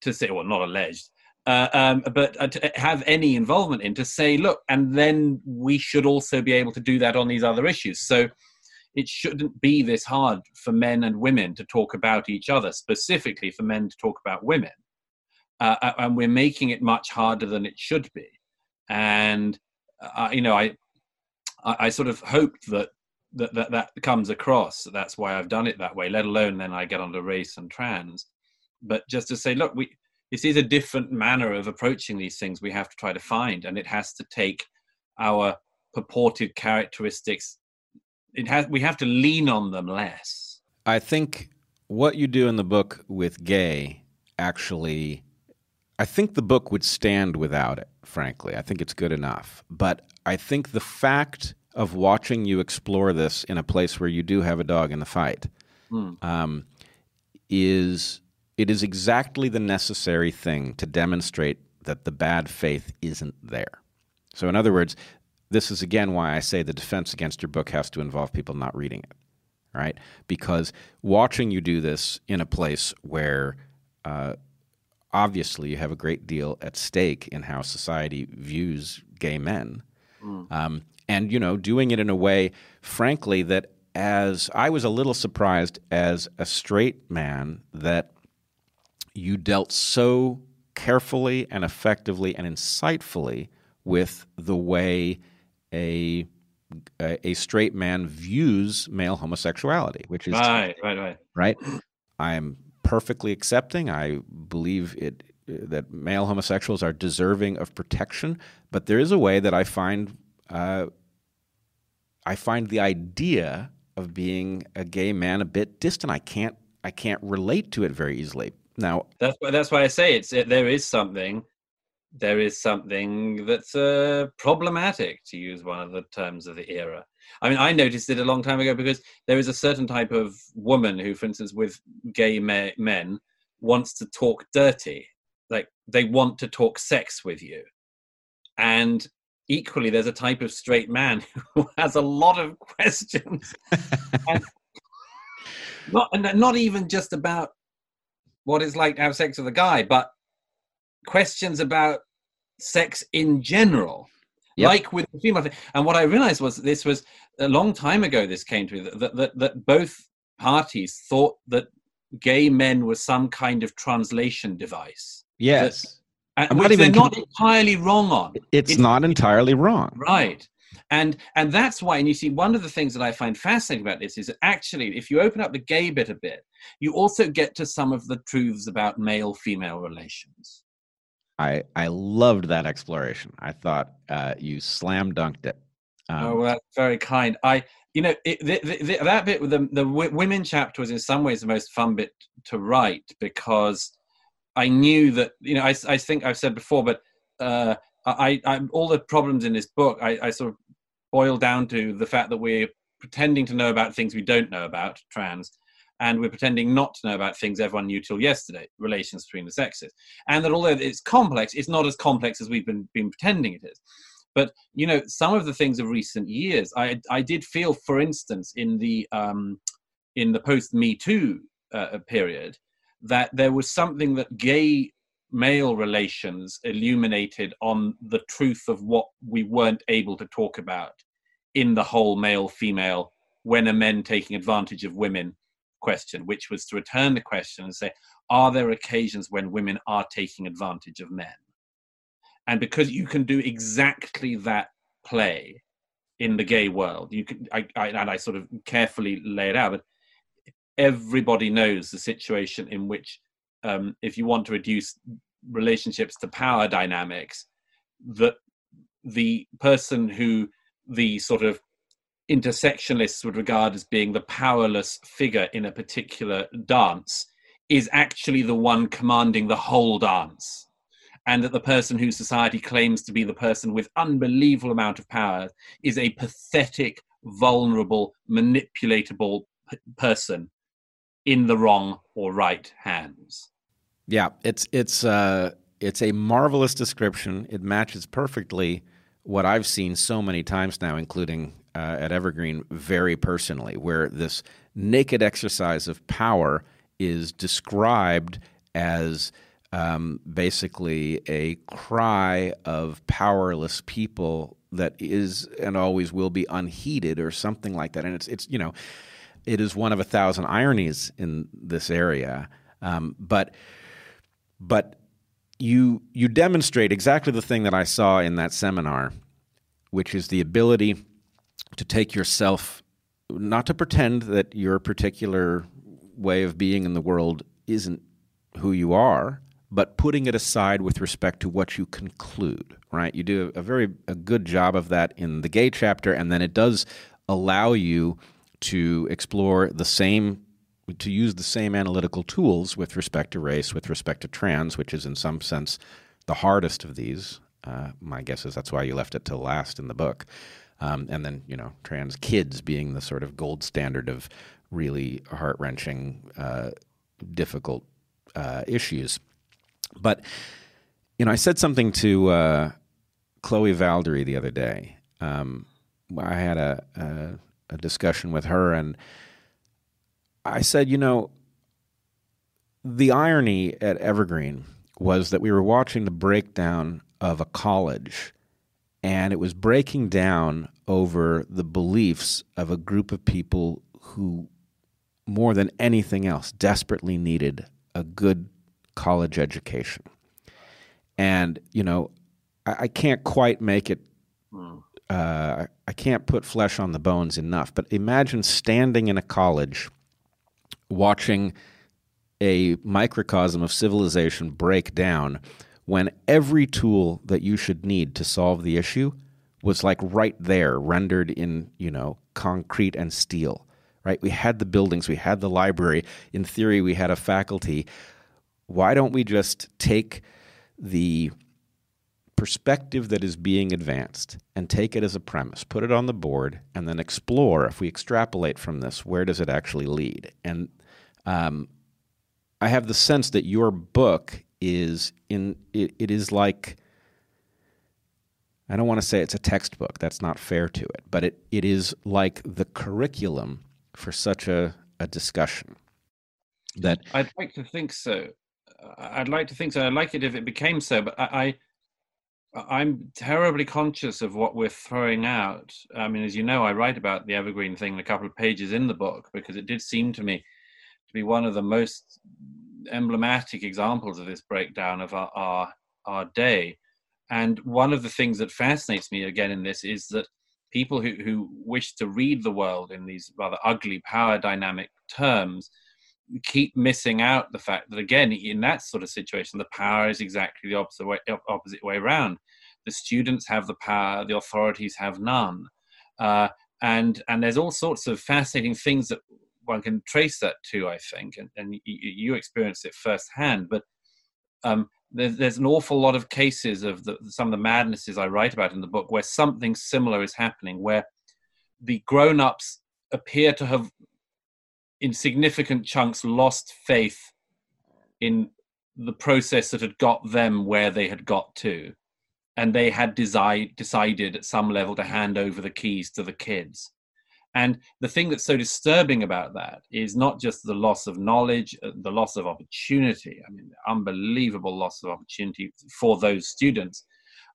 to say, well, not alleged, uh, um, but uh, to have any involvement in, to say, look, and then we should also be able to do that on these other issues. So it shouldn't be this hard for men and women to talk about each other, specifically for men to talk about women. Uh, uh and we're making it much harder than it should be. And, uh, you know, I, I sort of hoped that that, that that comes across. That's why I've done it that way. Let alone then I get onto race and trans. But just to say, look, we this is a different manner of approaching these things. We have to try to find, and it has to take our purported characteristics. It has we have to lean on them less. I think what you do in the book with gay actually I think the book would stand without it, frankly. I think it's good enough. But I think the fact of watching you explore this in a place where you do have a dog in the fight mm. um, is it is exactly the necessary thing to demonstrate that the bad faith isn't there. So, in other words, this is again why I say the defense against your book has to involve people not reading it, right? Because watching you do this in a place where uh, obviously you have a great deal at stake in how society views gay men. Mm. Um, and, you know, doing it in a way, frankly, that as I was a little surprised as a straight man that you dealt so carefully and effectively and insightfully with the way a a, straight man views male homosexuality, which is right, right, right, right. I'm perfectly accepting. I believe it that male homosexuals are deserving of protection, but there is a way that I find uh, I find the idea of being a gay man a bit distant. I can't I can't relate to it very easily. Now that's why that's why I say it's it, there is something there is something that's uh, problematic to use one of the terms of the era. I mean, I noticed it a long time ago because there is a certain type of woman who, for instance, with gay me- men, wants to talk dirty. Like they want to talk sex with you. And equally, there's a type of straight man who has a lot of questions. and not, and not even just about what it's like to have sex with a guy, but questions about sex in general. Yep. like with the female. And what I realized was this was a long time ago. This came to me that, that that both parties thought that gay men were some kind of translation device. Yes, that, and which they're not entirely wrong on. It's, it's not entirely wrong, right? And and that's why. And you see, one of the things that I find fascinating about this is actually, if you open up the gay bit a bit, you also get to some of the truths about male-female relations. I I loved that exploration. I thought uh, you slam dunked it. Um, oh, well, that's very kind. I, you know, it, the, the, that bit with the the women chapter was in some ways the most fun bit to write because I knew that you know I, I think I've said before, but uh, I, I all the problems in this book I, I sort of boil down to the fact that we're pretending to know about things we don't know about trans and we're pretending not to know about things everyone knew till yesterday, relations between the sexes. And that although it's complex, it's not as complex as we've been, been pretending it is. But you know, some of the things of recent years, I I did feel, for instance, in the um, in the post Me Too uh, period, that there was something that gay male relations illuminated on the truth of what we weren't able to talk about in the whole male female when are men taking advantage of women question, which was to return the question and say, are there occasions when women are taking advantage of men? And because you can do exactly that play in the gay world, you can, I, I, and I sort of carefully lay it out, but everybody knows the situation in which, um, if you want to reduce relationships to power dynamics, that the person who the sort of intersectionalists would regard as being the powerless figure in a particular dance is actually the one commanding the whole dance. And that the person whose society claims to be the person with unbelievable amount of power is a pathetic vulnerable manipulatable p- person in the wrong or right hands. Yeah it's it's uh it's a marvelous description. It matches perfectly what i've seen so many times now including uh, at Evergreen very personally, where this naked exercise of power is described as um, basically a cry of powerless people that is and always will be unheeded or something like that. And it's it's you know it is one of a thousand ironies in this area, um, but but you you demonstrate exactly the thing that I saw in that seminar, which is the ability to take yourself, not to pretend that your particular way of being in the world isn't who you are, but putting it aside with respect to what you conclude, right? You do a very a good job of that in the gay chapter, and then it does allow you to explore the same to use the same analytical tools with respect to race, with respect to trans, which is in some sense the hardest of these. Uh, my guess is that's why you left it till last in the book. Um, and then, you know, trans kids being the sort of gold standard of really heart wrenching, uh, difficult uh, issues. But, you know, I said something to uh, Chloe Valdary the other day. Um, I had a, a, a, discussion with her, and I said, you know, the irony at Evergreen was that we were watching the breakdown of a college, and it was breaking down over the beliefs of a group of people who, more than anything else, desperately needed a good college education. And, you know, I, I can't quite make it. Uh, I can't put flesh on the bones enough, but imagine standing in a college watching a microcosm of civilization break down when every tool that you should need to solve the issue was like right there rendered in you know concrete and steel right? We had the buildings we had the library. In theory we had a faculty. Why don't we just take the perspective that is being advanced and take it as a premise, put it on the board, and then explore if we extrapolate from this, where does it actually lead? And um, I have the sense that your book is in it, it is like I don't want to say it's a textbook. That's not fair to it, but it, it is like the curriculum for such a, a discussion. That I'd like to think so. I'd like to think so. I'd like it if it became so, but I, I I'm terribly conscious of what we're throwing out. I mean, as you know, I write about the evergreen thing in a couple of pages in the book because it did seem to me to be one of the most emblematic examples of this breakdown of our, our, our day. And one of the things that fascinates me again in this is that people who, who wish to read the world in these rather ugly power dynamic terms keep missing out the fact that again in that sort of situation the power is exactly the opposite way, opposite way around. The students have the power the authorities have none. Uh, and and there's all sorts of fascinating things that one can trace that to i think and, and you, experience it firsthand. But um, there's, there's an awful lot of cases of the, some of the madnesses i write about in the book where something similar is happening where the grown-ups appear to have in significant chunks lost faith in the process that had got them where they had got to. And they had desi- decided at some level to hand over the keys to the kids. And the thing that's so disturbing about that is not just the loss of knowledge uh, the loss of opportunity i mean unbelievable loss of opportunity for those students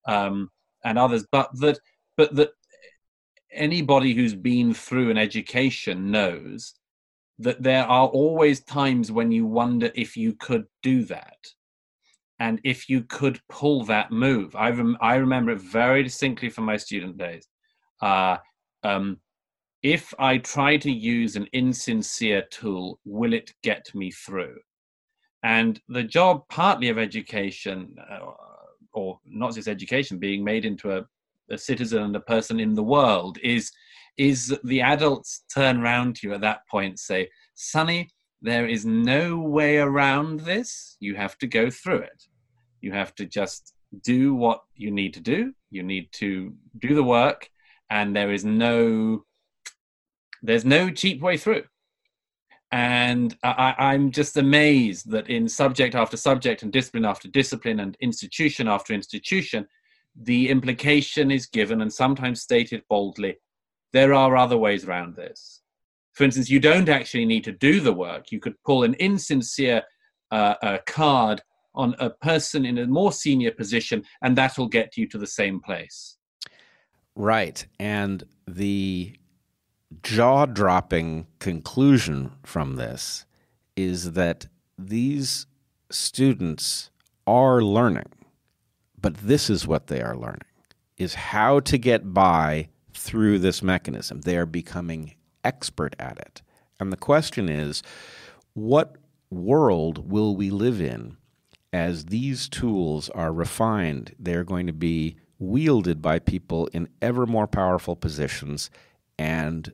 um, and others but that but that anybody who's been through an education knows that there are always times when you wonder if you could do that and if you could pull that move. I, rem- I remember it very distinctly from my student days. Uh, um, if I try to use an insincere tool, will it get me through? And the job, partly of education, uh, or not just education, being made into a, a citizen and a person in the world, is is that the adults turn around to you at that point say, Sonny, there is no way around this. You have to go through it. You have to just do what you need to do. You need to do the work, and there is no there's no cheap way through. And I, I'm just amazed that in subject after subject and discipline after discipline and institution after institution, the implication is given and sometimes stated boldly there are other ways around this. For instance, you don't actually need to do the work. You could pull an insincere uh, uh, card on a person in a more senior position, and that'll get you to the same place. Right. And the jaw dropping conclusion from this is that these students are learning, but this is what they are learning is how to get by through this mechanism. They are becoming expert at it. And the question is what world will we live in as these tools are refined? They're going to be wielded by people in ever more powerful positions. And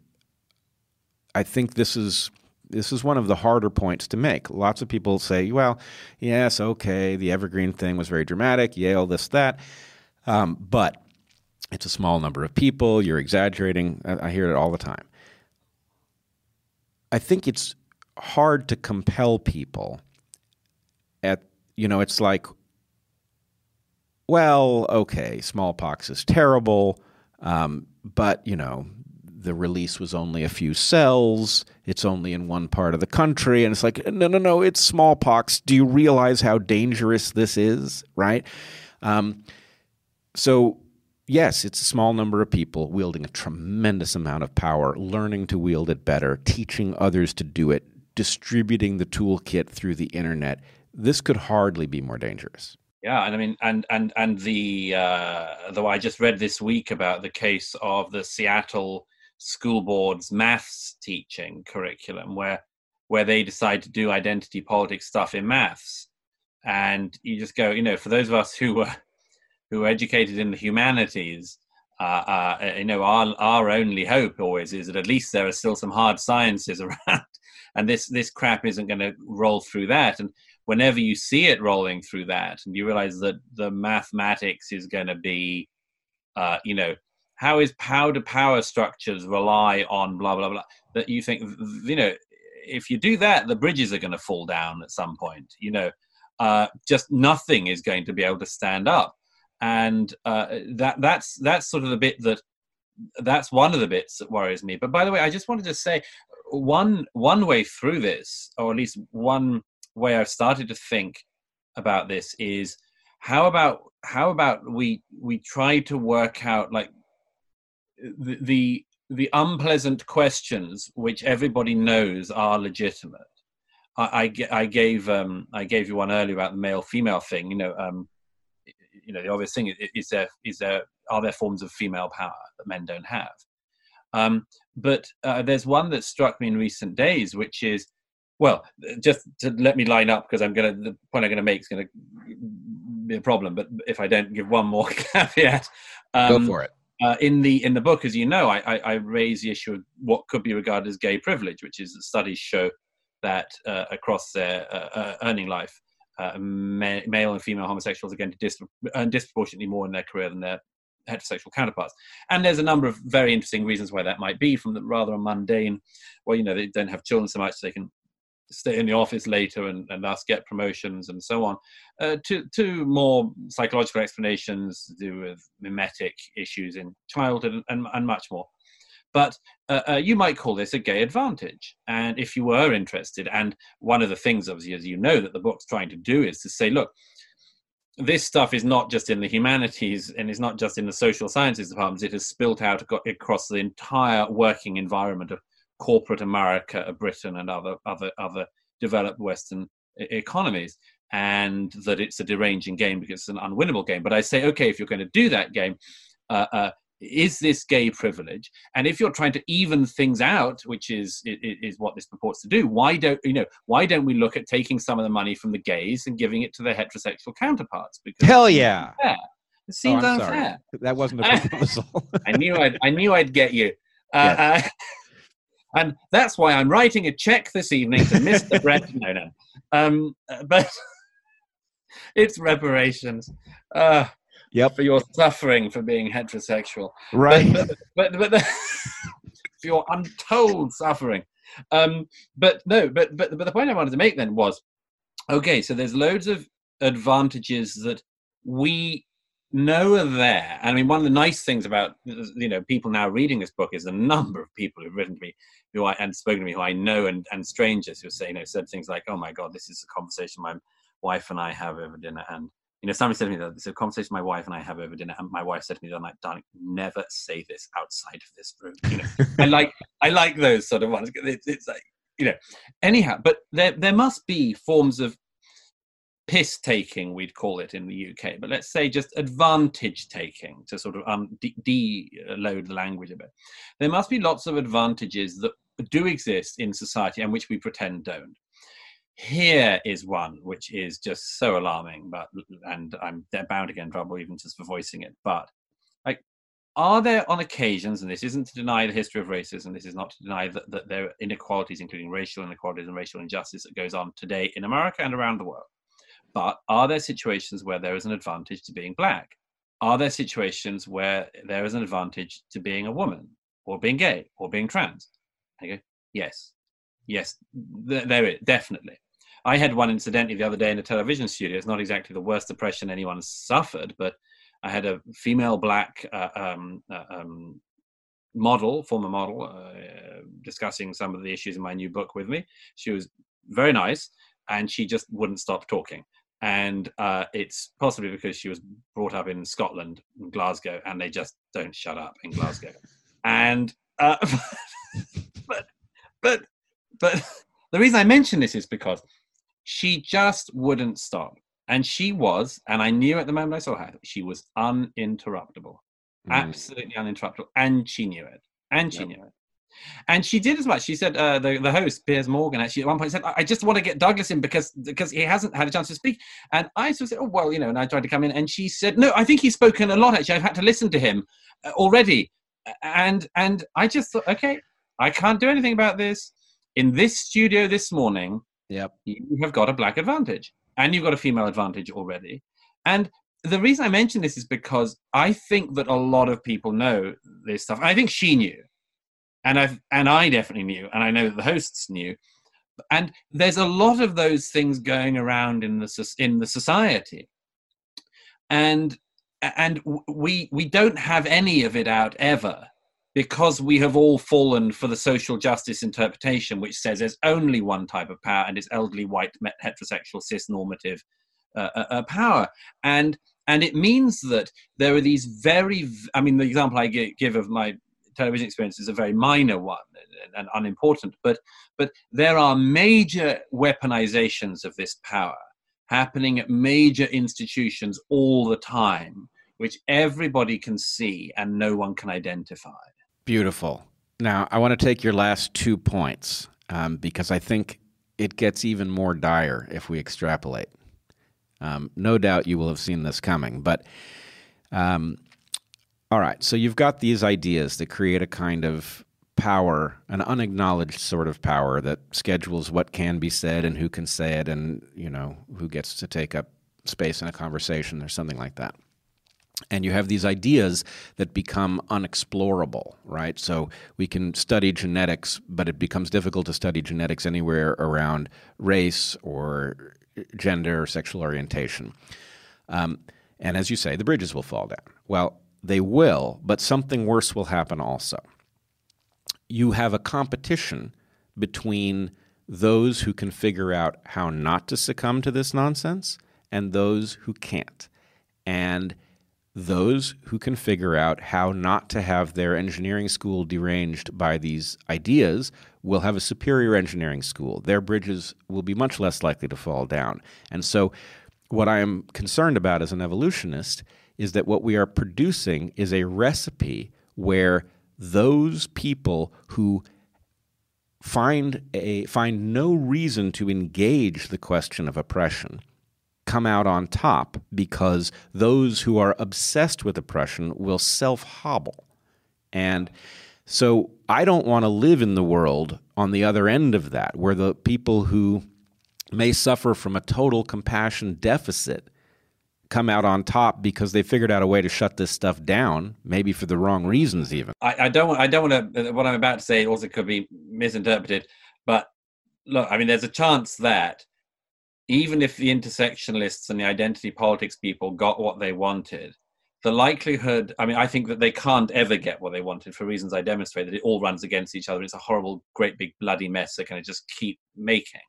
I think this is. This is one of the harder points to make. Lots of people say, well, yes, okay, the evergreen thing was very dramatic, Yale, this, that. Um, but it's a small number of people, you're exaggerating. I, I hear it all the time. I think it's hard to compel people at, you know, it's like, well, okay, smallpox is terrible, um, but, you know, the release was only a few cells. It's only in one part of the country. And it's like, no, no, no, it's smallpox. Do you realize how dangerous this is? Right? Um, so, yes, it's a small number of people wielding a tremendous amount of power, learning to wield it better, teaching others to do it, distributing the toolkit through the internet. This could hardly be more dangerous. Yeah, and I mean, and and and the uh, though I just read this week about the case of the Seattle school board's maths teaching curriculum, where where they decide to do identity politics stuff in maths, and you just go, you know, for those of us who were who are educated in the humanities, uh, uh, you know, our our only hope always is that at least there are still some hard sciences around, and this this crap isn't going to roll through that, and whenever you see it rolling through that and you realize that the mathematics is going to be uh, you know how is power to power structures rely on blah blah blah that you think you know if you do that the bridges are going to fall down at some point you know. Uh, just nothing is going to be able to stand up and uh, that that's that's sort of the bit that that's one of the bits that worries me but by the way i just wanted to say one one way through this or at least one way I've started to think about this is how about how about we we try to work out like the the, the unpleasant questions which everybody knows are legitimate. I, I, I gave um, I gave you one earlier about the male female thing. You know, um, you know the obvious thing is, is there is there are there forms of female power that men don't have. Um, but uh, there's one that struck me in recent days, which is well, just to let me line up because I'm going to the point I'm going to make is going to be a problem. But if I don't give one more caveat, um, go for it. Uh, in the in the book, as you know, I, I, I, raise the issue of what could be regarded as gay privilege, which is that studies show that uh, across their uh, uh earning life, uh, ma- male and female homosexuals are going to dis- earn disproportionately more in their career than their heterosexual counterparts. And there's a number of very interesting reasons why that might be, from the rather a mundane, well, you know, they don't have children so much, so they can stay in the office later and, and thus get promotions and so on, uh, to, to more psychological explanations to do with mimetic issues in childhood and, and much more. But uh, uh, you might call this a gay advantage. And if you were interested, and one of the things, obviously, as you know, that the book's trying to do is to say, look, this stuff is not just in the humanities and it's not just in the social sciences departments, it has spilt out across the entire working environment of corporate America, of Britain, and other other other developed Western economies, and that it's a deranging game because it's an unwinnable game. But I say, okay, if you're going to do that game. Uh, uh, is this gay privilege and if you're trying to even things out which is, is is what this purports to do why don't you know why don't we look at taking some of the money from the gays and giving it to their heterosexual counterparts because hell yeah it seems oh, unfair sorry. that wasn't a proposal i knew i'd i knew i'd get you uh, yes. uh, and that's why I'm writing a check this evening to Mr. Bret. No, no. Um, but it's reparations. Uh, yep. For your suffering for being heterosexual. Right. But, but, but, but for your untold suffering. Um, but no, but, but, but the point I wanted to make then was okay, so there's loads of advantages that we know are there. I mean, one of the nice things about you know people now reading this book is the number of people who've written to me who I and spoken to me who I know and, and strangers who say you know said things like, "Oh my God, this is a conversation my wife and I have over dinner," and you know somebody said to me that it's a conversation my wife and I have over dinner, and my wife said to me the other night, "Darling, never say this outside of this room." You know, I like I like those sort of ones. It's, it's like you know, anyhow, but there there must be forms of piss taking, we'd call it in the UK, but let's say just advantage taking to sort of um, de-load the language a bit. There must be lots of advantages that do exist in society and which we pretend don't. Here is one which is just so alarming, but and I'm bound to get in trouble even just for voicing it. But like, are there on occasions, and this isn't to deny the history of racism, this is not to deny that, that there are inequalities, including racial inequalities and racial injustice, that goes on today in America and around the world but are there situations where there is an advantage to being black? Are there situations where there is an advantage to being a woman or being gay or being trans? Go, yes, yes, th- there is, definitely. I had one incidentally the other day in a television studio. It's not exactly the worst depression anyone has suffered, but I had a female black uh, um, uh, um, model, former model, uh, discussing some of the issues in my new book with me. She was very nice, and she just wouldn't stop talking. And uh, it's possibly because she was brought up in Scotland, in Glasgow, and they just don't shut up in Glasgow. and uh, but but but the reason I mention this is because she just wouldn't stop. And she was, and I knew at the moment I saw her, she was uninterruptible, mm. absolutely uninterruptible. And she knew it. And she yep. knew it. And she did as much. She said, uh, the, the host, Piers Morgan, actually at one point said, I just want to get Douglas in because because he hasn't had a chance to speak. And I sort of said, oh, well, you know, and I tried to come in. And she said, no, I think he's spoken a lot, actually. I've had to listen to him uh, already. And, and I just thought, okay, I can't do anything about this. In this studio this morning, yep. you have got a black advantage and you've got a female advantage already. And the reason I mention this is because I think that a lot of people know this stuff. I think she knew, and I and I definitely knew, and I know that the hosts knew. And there's a lot of those things going around in the in the society, and and we we don't have any of it out ever because we have all fallen for the social justice interpretation, which says there's only one type of power and it's elderly, white, heterosexual, cis normative uh, uh, uh, power. And and it means that there are these very, I mean, the example I give of my television experience is a very minor one and unimportant, but but there are major weaponizations of this power happening at major institutions all the time, which everybody can see and no one can identify. Beautiful. Now, I want to take your last two points um, because I think it gets even more dire if we extrapolate. Um, no doubt you will have seen this coming, but um, all right. So you've got these ideas that create a kind of power, an unacknowledged sort of power that schedules what can be said and who can say it, and you know who gets to take up space in a conversation or something like that and you have these ideas that become unexplorable, right? So we can study genetics, but it becomes difficult to study genetics anywhere around race or gender or sexual orientation. Um, and as you say, the bridges will fall down. Well, they will, but something worse will happen also. You have a competition between those who can figure out how not to succumb to this nonsense and those who can't. And those who can figure out how not to have their engineering school deranged by these ideas will have a superior engineering school. Their bridges will be much less likely to fall down. And so, what I am concerned about as an evolutionist is that what we are producing is a recipe where those people who find a find no reason to engage the question of oppression come out on top because those who are obsessed with oppression will self hobble. And so I don't want to live in the world on the other end of that, where the people who may suffer from a total compassion deficit come out on top because they figured out a way to shut this stuff down, maybe for the wrong reasons even. I, I don't I don't want to uh, what I'm about to say also could be misinterpreted, but look, I mean there's a chance that even if the intersectionalists and the identity politics people got what they wanted, the likelihood, I mean, I think that they can't ever get what they wanted for reasons I demonstrated. It all runs against each other. It's a horrible, great big bloody mess they kind of just keep making.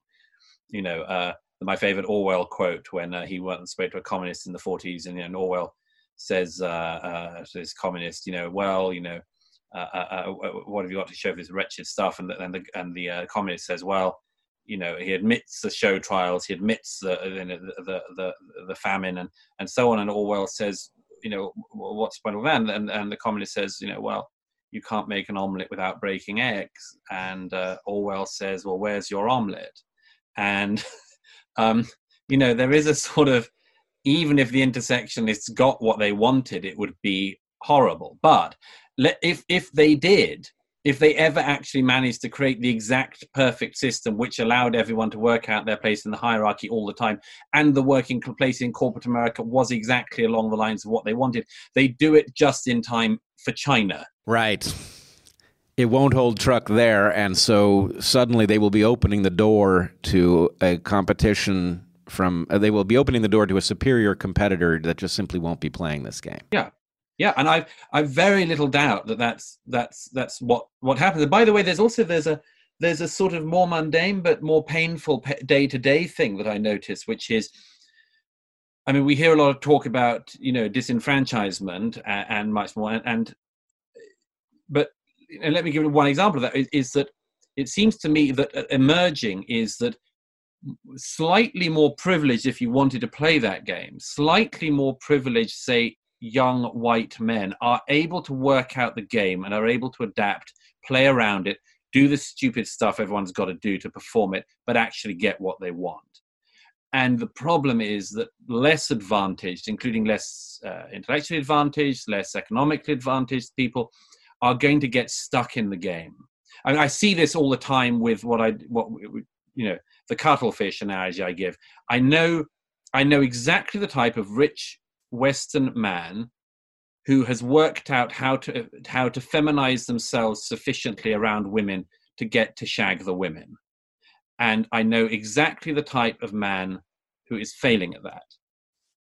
You know, uh, my favorite Orwell quote when uh, he went and spoke to a communist in the 40s, and, you know, Orwell says uh, uh, to this communist, you know, well, you know, uh, uh, what have you got to show for this wretched stuff? And the, and the, and the communist says, well, you know he admits the show trials he admits the the the, the, the famine and and so on and orwell says you know what's the point of that? And, and the communist says you know well you can't make an omelette without breaking eggs. And uh, orwell says well where's your omelette? And um, you know there is a sort of even if the intersectionists got what they wanted it would be horrible. But if if they did if they ever actually managed to create the exact perfect system which allowed everyone to work out their place in the hierarchy all the time and the working place in corporate america was exactly along the lines of what they wanted they do it just in time for china. Right. It won't hold truck there and so suddenly they will be opening the door to a competition from uh, they will be opening the door to a superior competitor that just simply won't be playing this game. Yeah Yeah, and I've I've very little doubt that that's that's that's what what happens. And by the way, there's also there's a there's a sort of more mundane but more painful day to day thing that I notice, which is, I mean, we hear a lot of talk about you know disenfranchisement and, and much more, and, and but and let me give one example of that is, is that it seems to me that uh, emerging is that slightly more privileged if you wanted to play that game slightly more privileged say young white men are able to work out the game and are able to adapt play around it do the stupid stuff everyone's got to do to perform it but actually get what they want and the problem is that less advantaged including less uh, intellectually advantaged less economically advantaged people are going to get stuck in the game I, mean, I see this all the time with what I what you know the cuttlefish analogy I give. I know I know exactly the type of rich Western man who has worked out how to how to feminize themselves sufficiently around women to get to shag the women. And I know exactly the type of man who is failing at that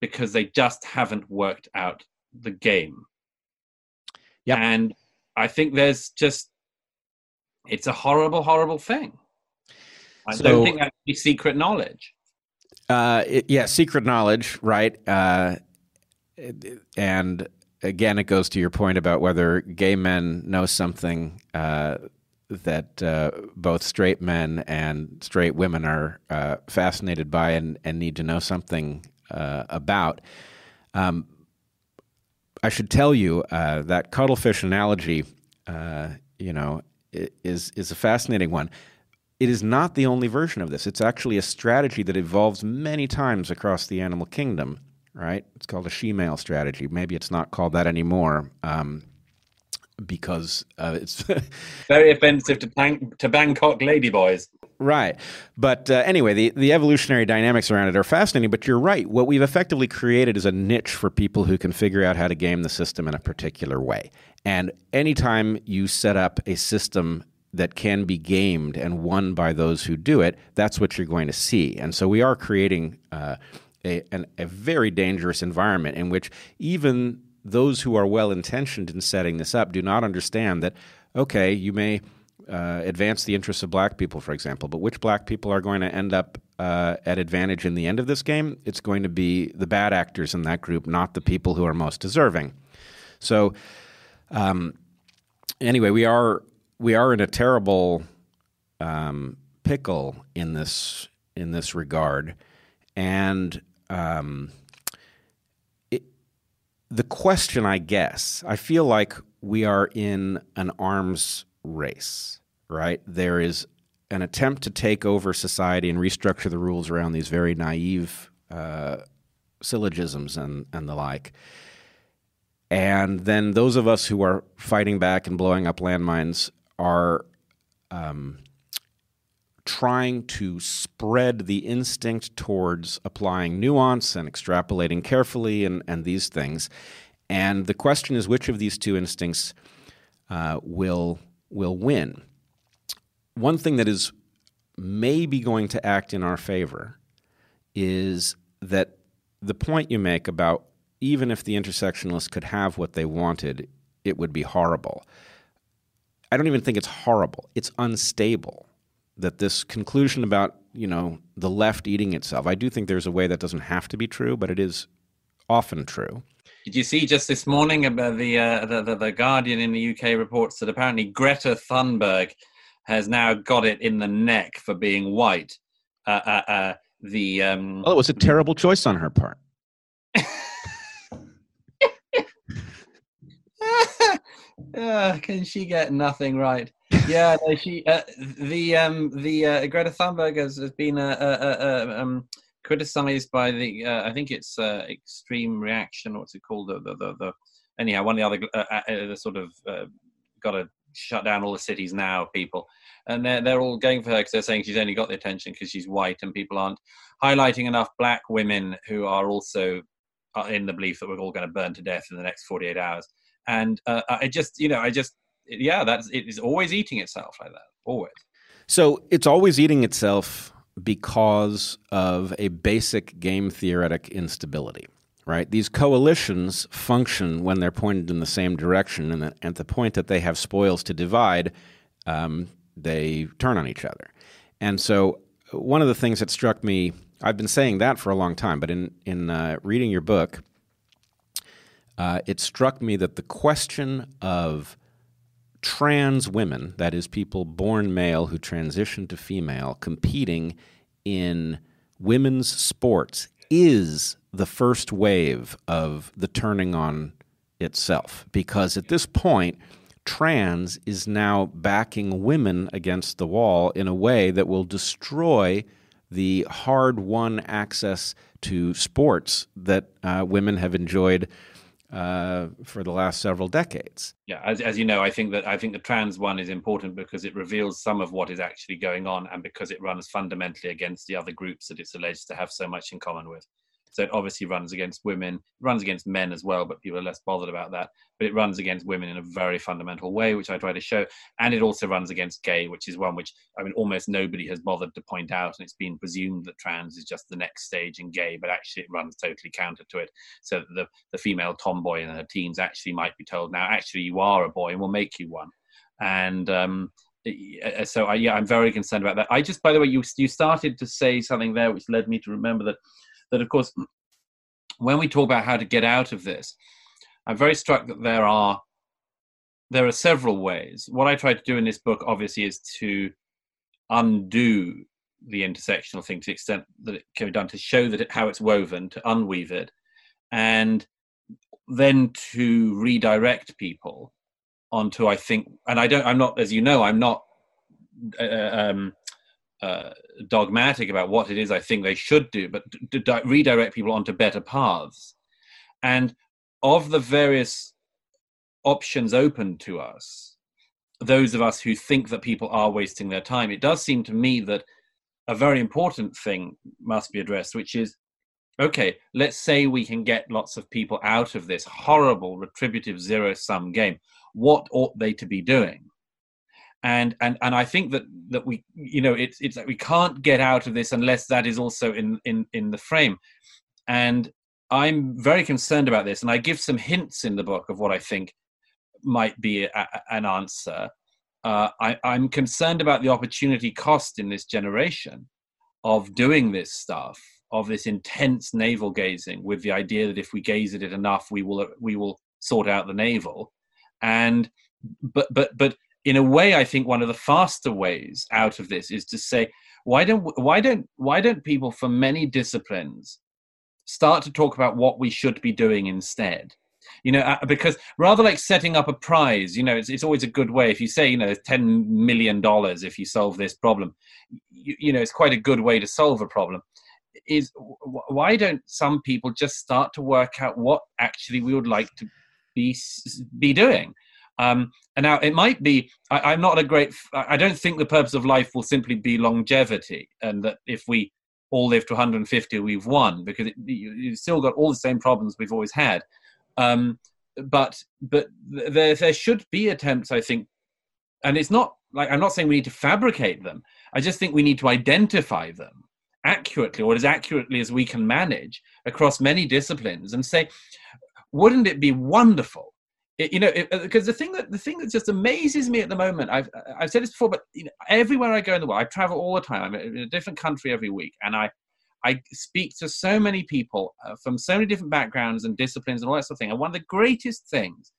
because they just haven't worked out the game. Yeah. And I think there's just it's a horrible, horrible thing. I so, don't think that's secret knowledge. Uh, it, yeah, secret knowledge, right? Uh, and again, it goes to your point about whether gay men know something uh, that uh, both straight men and straight women are uh, fascinated by and, and, need to know something uh, about. Um, I should tell you that cuttlefish analogy, you know, is is a fascinating one. It is not the only version of this. It's actually a strategy that evolves many times across the animal kingdom. Right? It's called a she-male strategy. Maybe it's not called that anymore. Um, because uh, it's very offensive to, Bang- to Bangkok ladyboys. Right. But uh, anyway, the, the evolutionary dynamics around it are fascinating. But you're right. What we've effectively created is a niche for people who can figure out how to game the system in a particular way. And anytime you set up a system that can be gamed and won by those who do it, that's what you're going to see. And so we are creating uh, a, an, a very dangerous environment in which even those who are well intentioned in setting this up do not understand that, okay, you may uh, advance the interests of black people, for example, but which black people are going to end up uh, at advantage in the end of this game? It's going to be the bad actors in that group, not the people who are most deserving. So, um, anyway, we are we are in a terrible um, pickle in this in this regard, and um, it, the question, I guess, I feel like we are in an arms race. Right there is an attempt to take over society and restructure the rules around these very naive uh, syllogisms and and the like. And then those of us who are fighting back and blowing up landmines are um, trying to spread the instinct towards applying nuance and extrapolating carefully and, and these things. And the question is which of these two instincts uh, will, will win? One thing that is maybe going to act in our favor is that the point you make about even if the intersectionalists could have what they wanted, it would be horrible. I don't even think it's horrible. It's unstable that this conclusion about, you know, the left eating itself. I do think there's a way that doesn't have to be true, but it is often true. Did you see just this morning about the, uh, the, the, the Guardian in the UK reports that apparently Greta Thunberg has now got it in the neck for being white. Uh, uh, uh the um, well, it was a terrible choice on her part. uh, can she get nothing right? Yeah, no, she uh, the um the uh, Greta Thunberg has, has been uh, uh, uh um, criticized by the I think it's Extreme Reaction. What's it called? The the the, the anyhow one of the other the sort of got to shut down all the cities now people and they're, they're all going for her because they're saying she's only got the attention because she's white and people aren't highlighting enough black women who are also in the belief that we're all going to burn to death in the next 48 hours and uh, I just you know I just yeah that's it is always eating itself like that always. So it's always eating itself because of a basic game theoretic instability, right? These coalitions function when they're pointed in the same direction, and at the point that they have spoils to divide, um, they turn on each other. And so, one of the things that struck me, I've been saying that for a long time, but in in uh, reading your book, uh, it struck me that the question of trans women, that is, people born male who transition to female, competing in women's sports, is the first wave of the turning on itself. Because at this point, trans is now backing women against the wall in a way that will destroy the hard won access to sports that uh, women have enjoyed uh, for the last several decades. Yeah, as, as you know, I think that I think the trans one is important because it reveals some of what is actually going on, and because it runs fundamentally against the other groups that it's alleged to have so much in common with. So it obviously runs against women, runs against men as well, but people are less bothered about that. But it runs against women in a very fundamental way, which I try to show. And it also runs against gay, which is one which, I mean, almost nobody has bothered to point out. And it's been presumed that trans is just the next stage in gay, but actually it runs totally counter to it. So the, the female tomboy in her teens actually might be told, now, actually, you are a boy and we'll make you one. And, um, so I, yeah, I'm very concerned about that. I just, by the way, you you started to say something there, which led me to remember that that of course when we talk about how to get out of this i'm very struck that there are there are several ways. What i try to do in this book obviously is to undo the intersectional thing to the extent that it can be done to show that it, how it's woven to unweave it and then to redirect people onto i think and i don't i'm not as you know i'm not uh, um, uh, dogmatic about what it is I think they should do, but to, to redirect people onto better paths. And of the various options open to us, those of us who think that people are wasting their time, it does seem to me that a very important thing must be addressed, which is okay, let's say we can get lots of people out of this horrible retributive zero sum game. What ought they to be doing? And and and I think that that we you know it's it's like we can't get out of this unless that is also in in in the frame, and I'm very concerned about this, and I give some hints in the book of what I think might be a, an answer. Uh, I, I'm concerned about the opportunity cost in this generation of doing this stuff, of this intense navel gazing, with the idea that if we gaze at it enough, we will we will sort out the navel, and but but but in a way, I think one of the faster ways out of this is to say, why don't why don't why don't people from many disciplines start to talk about what we should be doing instead? You know, uh, because rather like setting up a prize, you know, it's, it's always a good way. If you say, you know, ten million dollars if you solve this problem, you, you know, it's quite a good way to solve a problem. Is why don't some people just start to work out what actually we would like to be be doing? Um, and now it might be, I, am not a great, I don't think the purpose of life will simply be longevity and that if we all live to 150, we've won because it, you, have still got all the same problems we've always had. Um, but but there, there should be attempts, I think, and it's not like I'm not saying we need to fabricate them. I just think we need to identify them accurately or as accurately as we can manage across many disciplines and say, wouldn't it be wonderful it, you know, because uh, the thing that the thing that just amazes me at the moment, I've I've said this before, but you know, everywhere I go in the world, I travel all the time. I'm in a different country every week, and I I speak to so many people uh, from so many different backgrounds and disciplines and all that sort of thing. And one of the greatest things,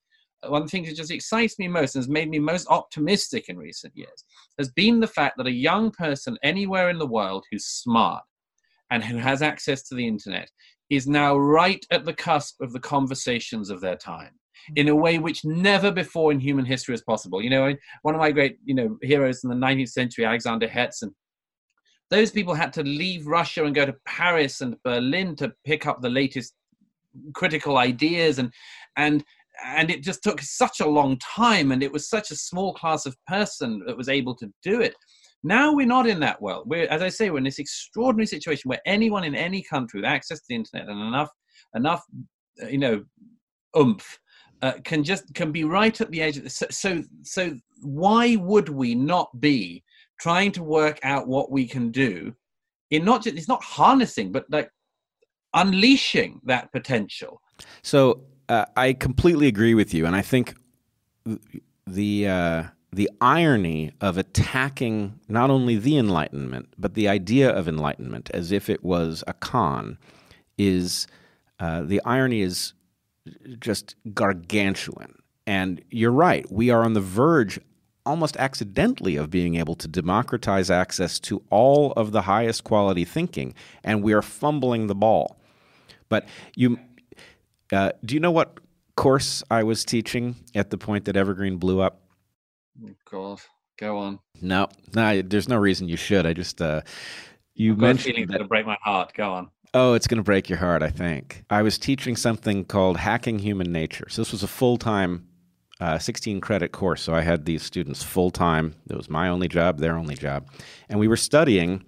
uh, one of the things that just excites me most and has made me most optimistic in recent years, has been the fact that a young person anywhere in the world who's smart and who has access to the internet is now right at the cusp of the conversations of their time in a way which never before in human history is possible. You know, one of my great, you know, heroes in the 19th century, Alexander Herzen, those people had to leave Russia and go to Paris and Berlin to pick up the latest critical ideas and and and it just took such a long time and it was such a small class of person that was able to do it. Now we're not in that world. We're as i say we're in this extraordinary situation where anyone in any country with access to the internet and enough enough uh, you know oomph uh, can just can be right at the edge of. So, so so why would we not be trying to work out what we can do in not just it's not harnessing but like unleashing that potential. So uh, I completely agree with you, and I think the uh, the irony of attacking not only the Enlightenment but the idea of enlightenment as if it was a con is uh, the irony is just gargantuan. And you're right, we are on the verge almost accidentally of being able to democratize access to all of the highest quality thinking, and we are fumbling the ball. But you, uh, do you know what course I was teaching at the point that Evergreen blew up? Oh, God, go on. No, no, there's no reason you should. I just uh, you I've mentioned a feeling it's that- going to break my heart. Go on. Oh, it's going to break your heart, I think. I was teaching something called Hacking Human Nature. So this was a full time, uh, 16 credit course. So I had these students full time. It was my only job, their only job. And we were studying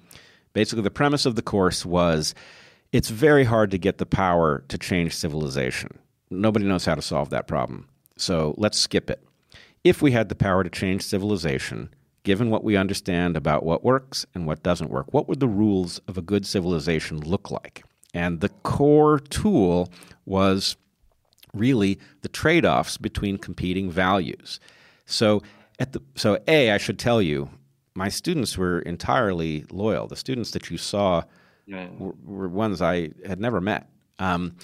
basically, the premise of the course was it's very hard to get the power to change civilization. Nobody knows how to solve that problem. So let's skip it. If we had the power to change civilization, given what we understand about what works and what doesn't work, what would the rules of a good civilization look like? And the core tool was really the trade offs between competing values. So, at the, so, A, I should tell you, my students were entirely loyal. The students that you saw Yeah. were, were ones I had never met. Um,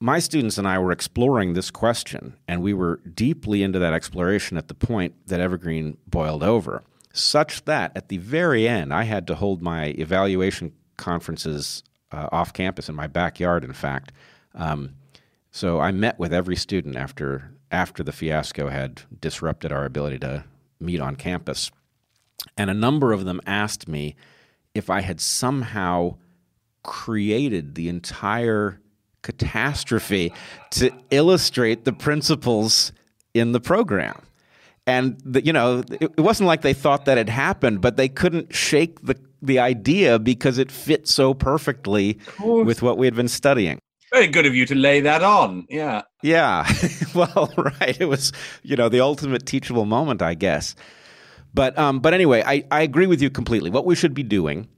my students and I were exploring this question, and we were deeply into that exploration at the point that Evergreen boiled over, such that at the very end, I had to hold my evaluation conferences uh, off campus in my backyard, in fact. Um, so I met with every student after after the fiasco had disrupted our ability to meet on campus, and a number of them asked me if I had somehow created the entire catastrophe to illustrate the principles in the program. And the, you know, it, it wasn't like they thought that had happened, but they couldn't shake the the idea because it fit so perfectly with what we had been studying. Very good of you to lay that on. Yeah. Yeah. well, right. It was, you know, the ultimate teachable moment, I guess. But um, but anyway, I, I agree with you completely. What we should be doing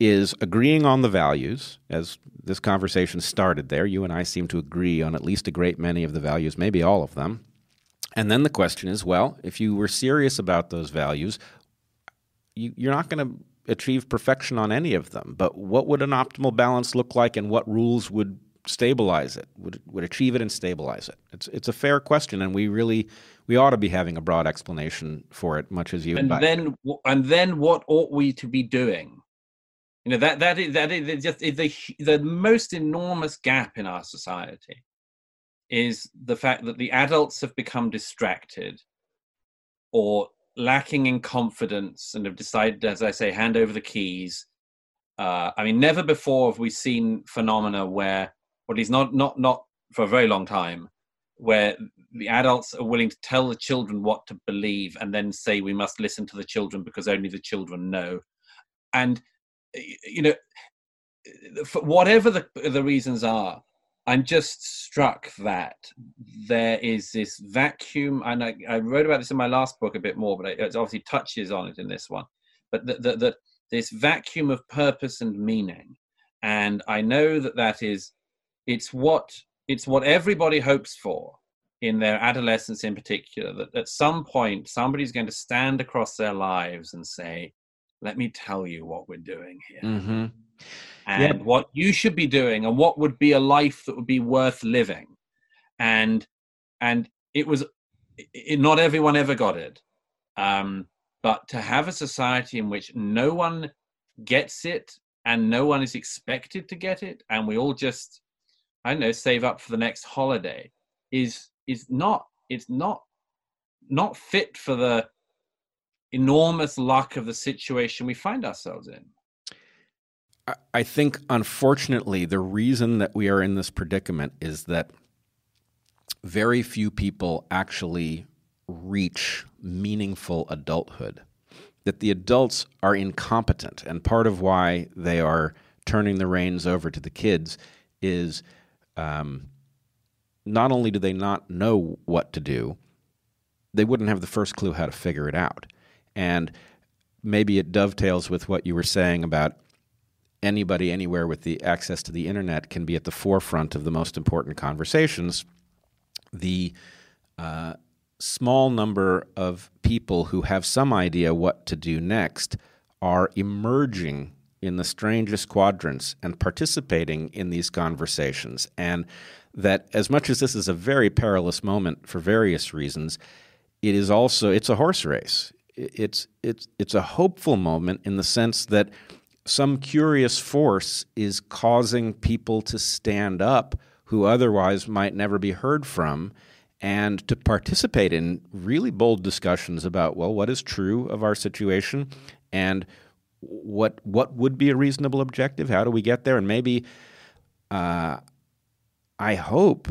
is agreeing on the values, as this conversation started there. You and I seem to agree on at least a great many of the values, maybe all of them. And then the question is, well, if you were serious about those values, you, you're not going to achieve perfection on any of them. But what would an optimal balance look like, and what rules would stabilize it? Would would achieve it and stabilize it? It's it's a fair question, and we really we ought to be having a broad explanation for it, much as you and invite. then and then what ought we to be doing you know that that is that is just is the the most enormous gap in our society is the fact that the adults have become distracted or lacking in confidence and have decided as i say hand over the keys. Uh, i mean never before have we seen phenomena where or at least not not not for a very long time where the adults are willing to tell the children what to believe and then say we must listen to the children because only the children know. And you know for whatever the the reasons are i'm just struck that there is this vacuum and i, I wrote about this in my last book a bit more but it obviously touches on it in this one but that this vacuum of purpose and meaning. And i know that that is it's what it's what everybody hopes for in their adolescence in particular that at some point somebody's going to stand across their lives and say let me tell you what we're doing here. Hmm and what you should be doing and what would be a life that would be worth living. And and it was it, not everyone ever got it. Um but to have a society in which no one gets it and no one is expected to get it and we all just i don't know save up for the next holiday is is not it's not not fit for the enormous luck of the situation we find ourselves in I- think, unfortunately, the reason that we are in this predicament is that very few people actually reach meaningful adulthood. That the adults are incompetent, and part of why they are turning the reins over to the kids is um, not only do they not know what to do, they wouldn't have the first clue how to figure it out. And maybe it dovetails with what you were saying about anybody anywhere with the access to the internet can be at the forefront of the most important conversations. The uh, small number of people who have some idea what to do next are emerging in the strangest quadrants and participating in these conversations. And that as much as this is a very perilous moment for various reasons, it is also it's a horse race. It's it's it's a hopeful moment in the sense that some curious force is causing people to stand up who otherwise might never be heard from and to participate in really bold discussions about well what is true of our situation and what what would be a reasonable objective? How do we get there? And maybe uh, i hope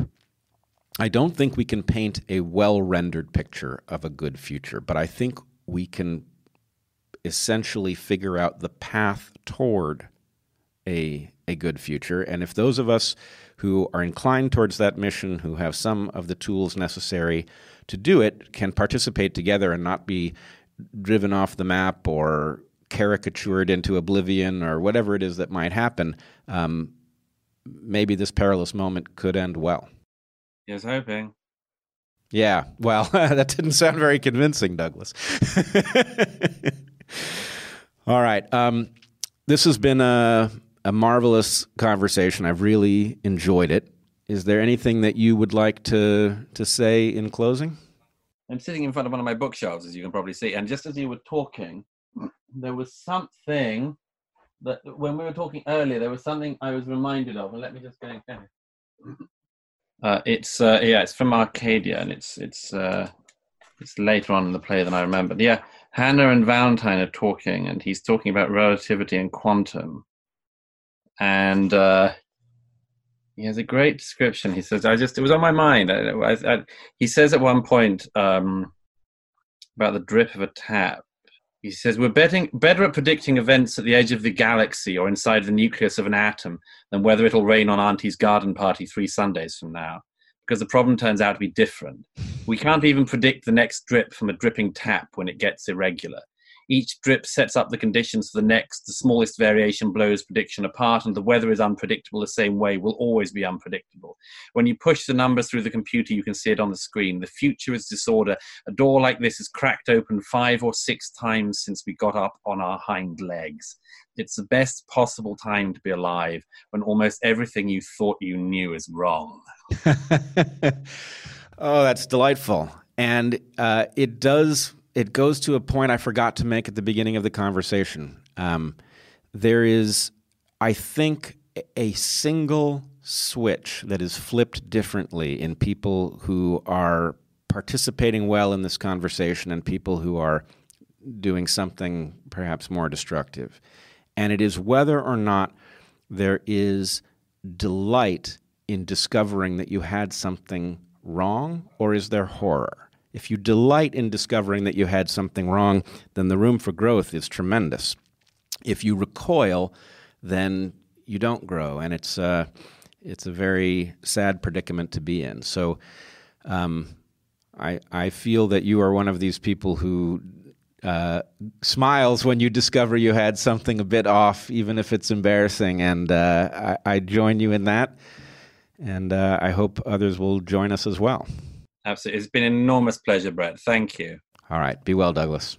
i don't think we can paint a well rendered picture of a good future but i think we can essentially figure out the path toward a a good future and if those of us who are inclined towards that mission, who have some of the tools necessary to do it, can participate together and not be driven off the map or caricatured into oblivion or whatever it is that might happen, um, maybe this perilous moment could end well. Here's hoping. Yeah, well, that didn't sound very convincing, Douglas. All right. Um, this has been a a marvelous conversation. I've really enjoyed it. Is there anything that you would like to to say in closing? I'm sitting in front of one of my bookshelves, as you can probably see, and just as you were talking, there was something that when we were talking earlier, there was something I was reminded of, and let me just go and it. Uh, it's uh, yeah, it's from Arcadia, and it's it's uh, it's later on in the play than I remember. Yeah, Hannah and Valentine are talking, and he's talking about relativity and quantum, and uh, he has a great description. He says, "I just it was on my mind." I, I, I, he says at one point um, about the drip of a tap. He says, "We're betting, better at predicting events at the edge of the galaxy or inside the nucleus of an atom than whether it'll rain on Auntie's garden party three Sundays from now." Because the problem turns out to be different. We can't even predict the next drip from a dripping tap when it gets irregular. Each drip sets up the conditions for the next. The smallest variation blows prediction apart, and the weather is unpredictable the same way, will always be unpredictable. When you push the numbers through the computer, you can see it on the screen. The future is disorder. A door like this is cracked open five or six times since we got up on our hind legs. It's the best possible time to be alive when almost everything you thought you knew is wrong. oh, that's delightful. And uh, it does it goes to a point I forgot to make at the beginning of the conversation. Um, there is, I think, a single switch that is flipped differently in people who are participating well in this conversation and people who are doing something perhaps more destructive. And it is whether or not there is delight in discovering that you had something wrong, or is there horror? If you delight in discovering that you had something wrong, then the room for growth is tremendous. If you recoil, then you don't grow, and it's uh, it's a very sad predicament to be in. So, um, I I feel that you are one of these people who uh, smiles when you discover you had something a bit off, even if it's embarrassing, and uh, I, I, join you in that, and uh, I hope others will join us as well. Absolutely. It's been an enormous pleasure, Bret. Thank you. All right. Be well, Douglas.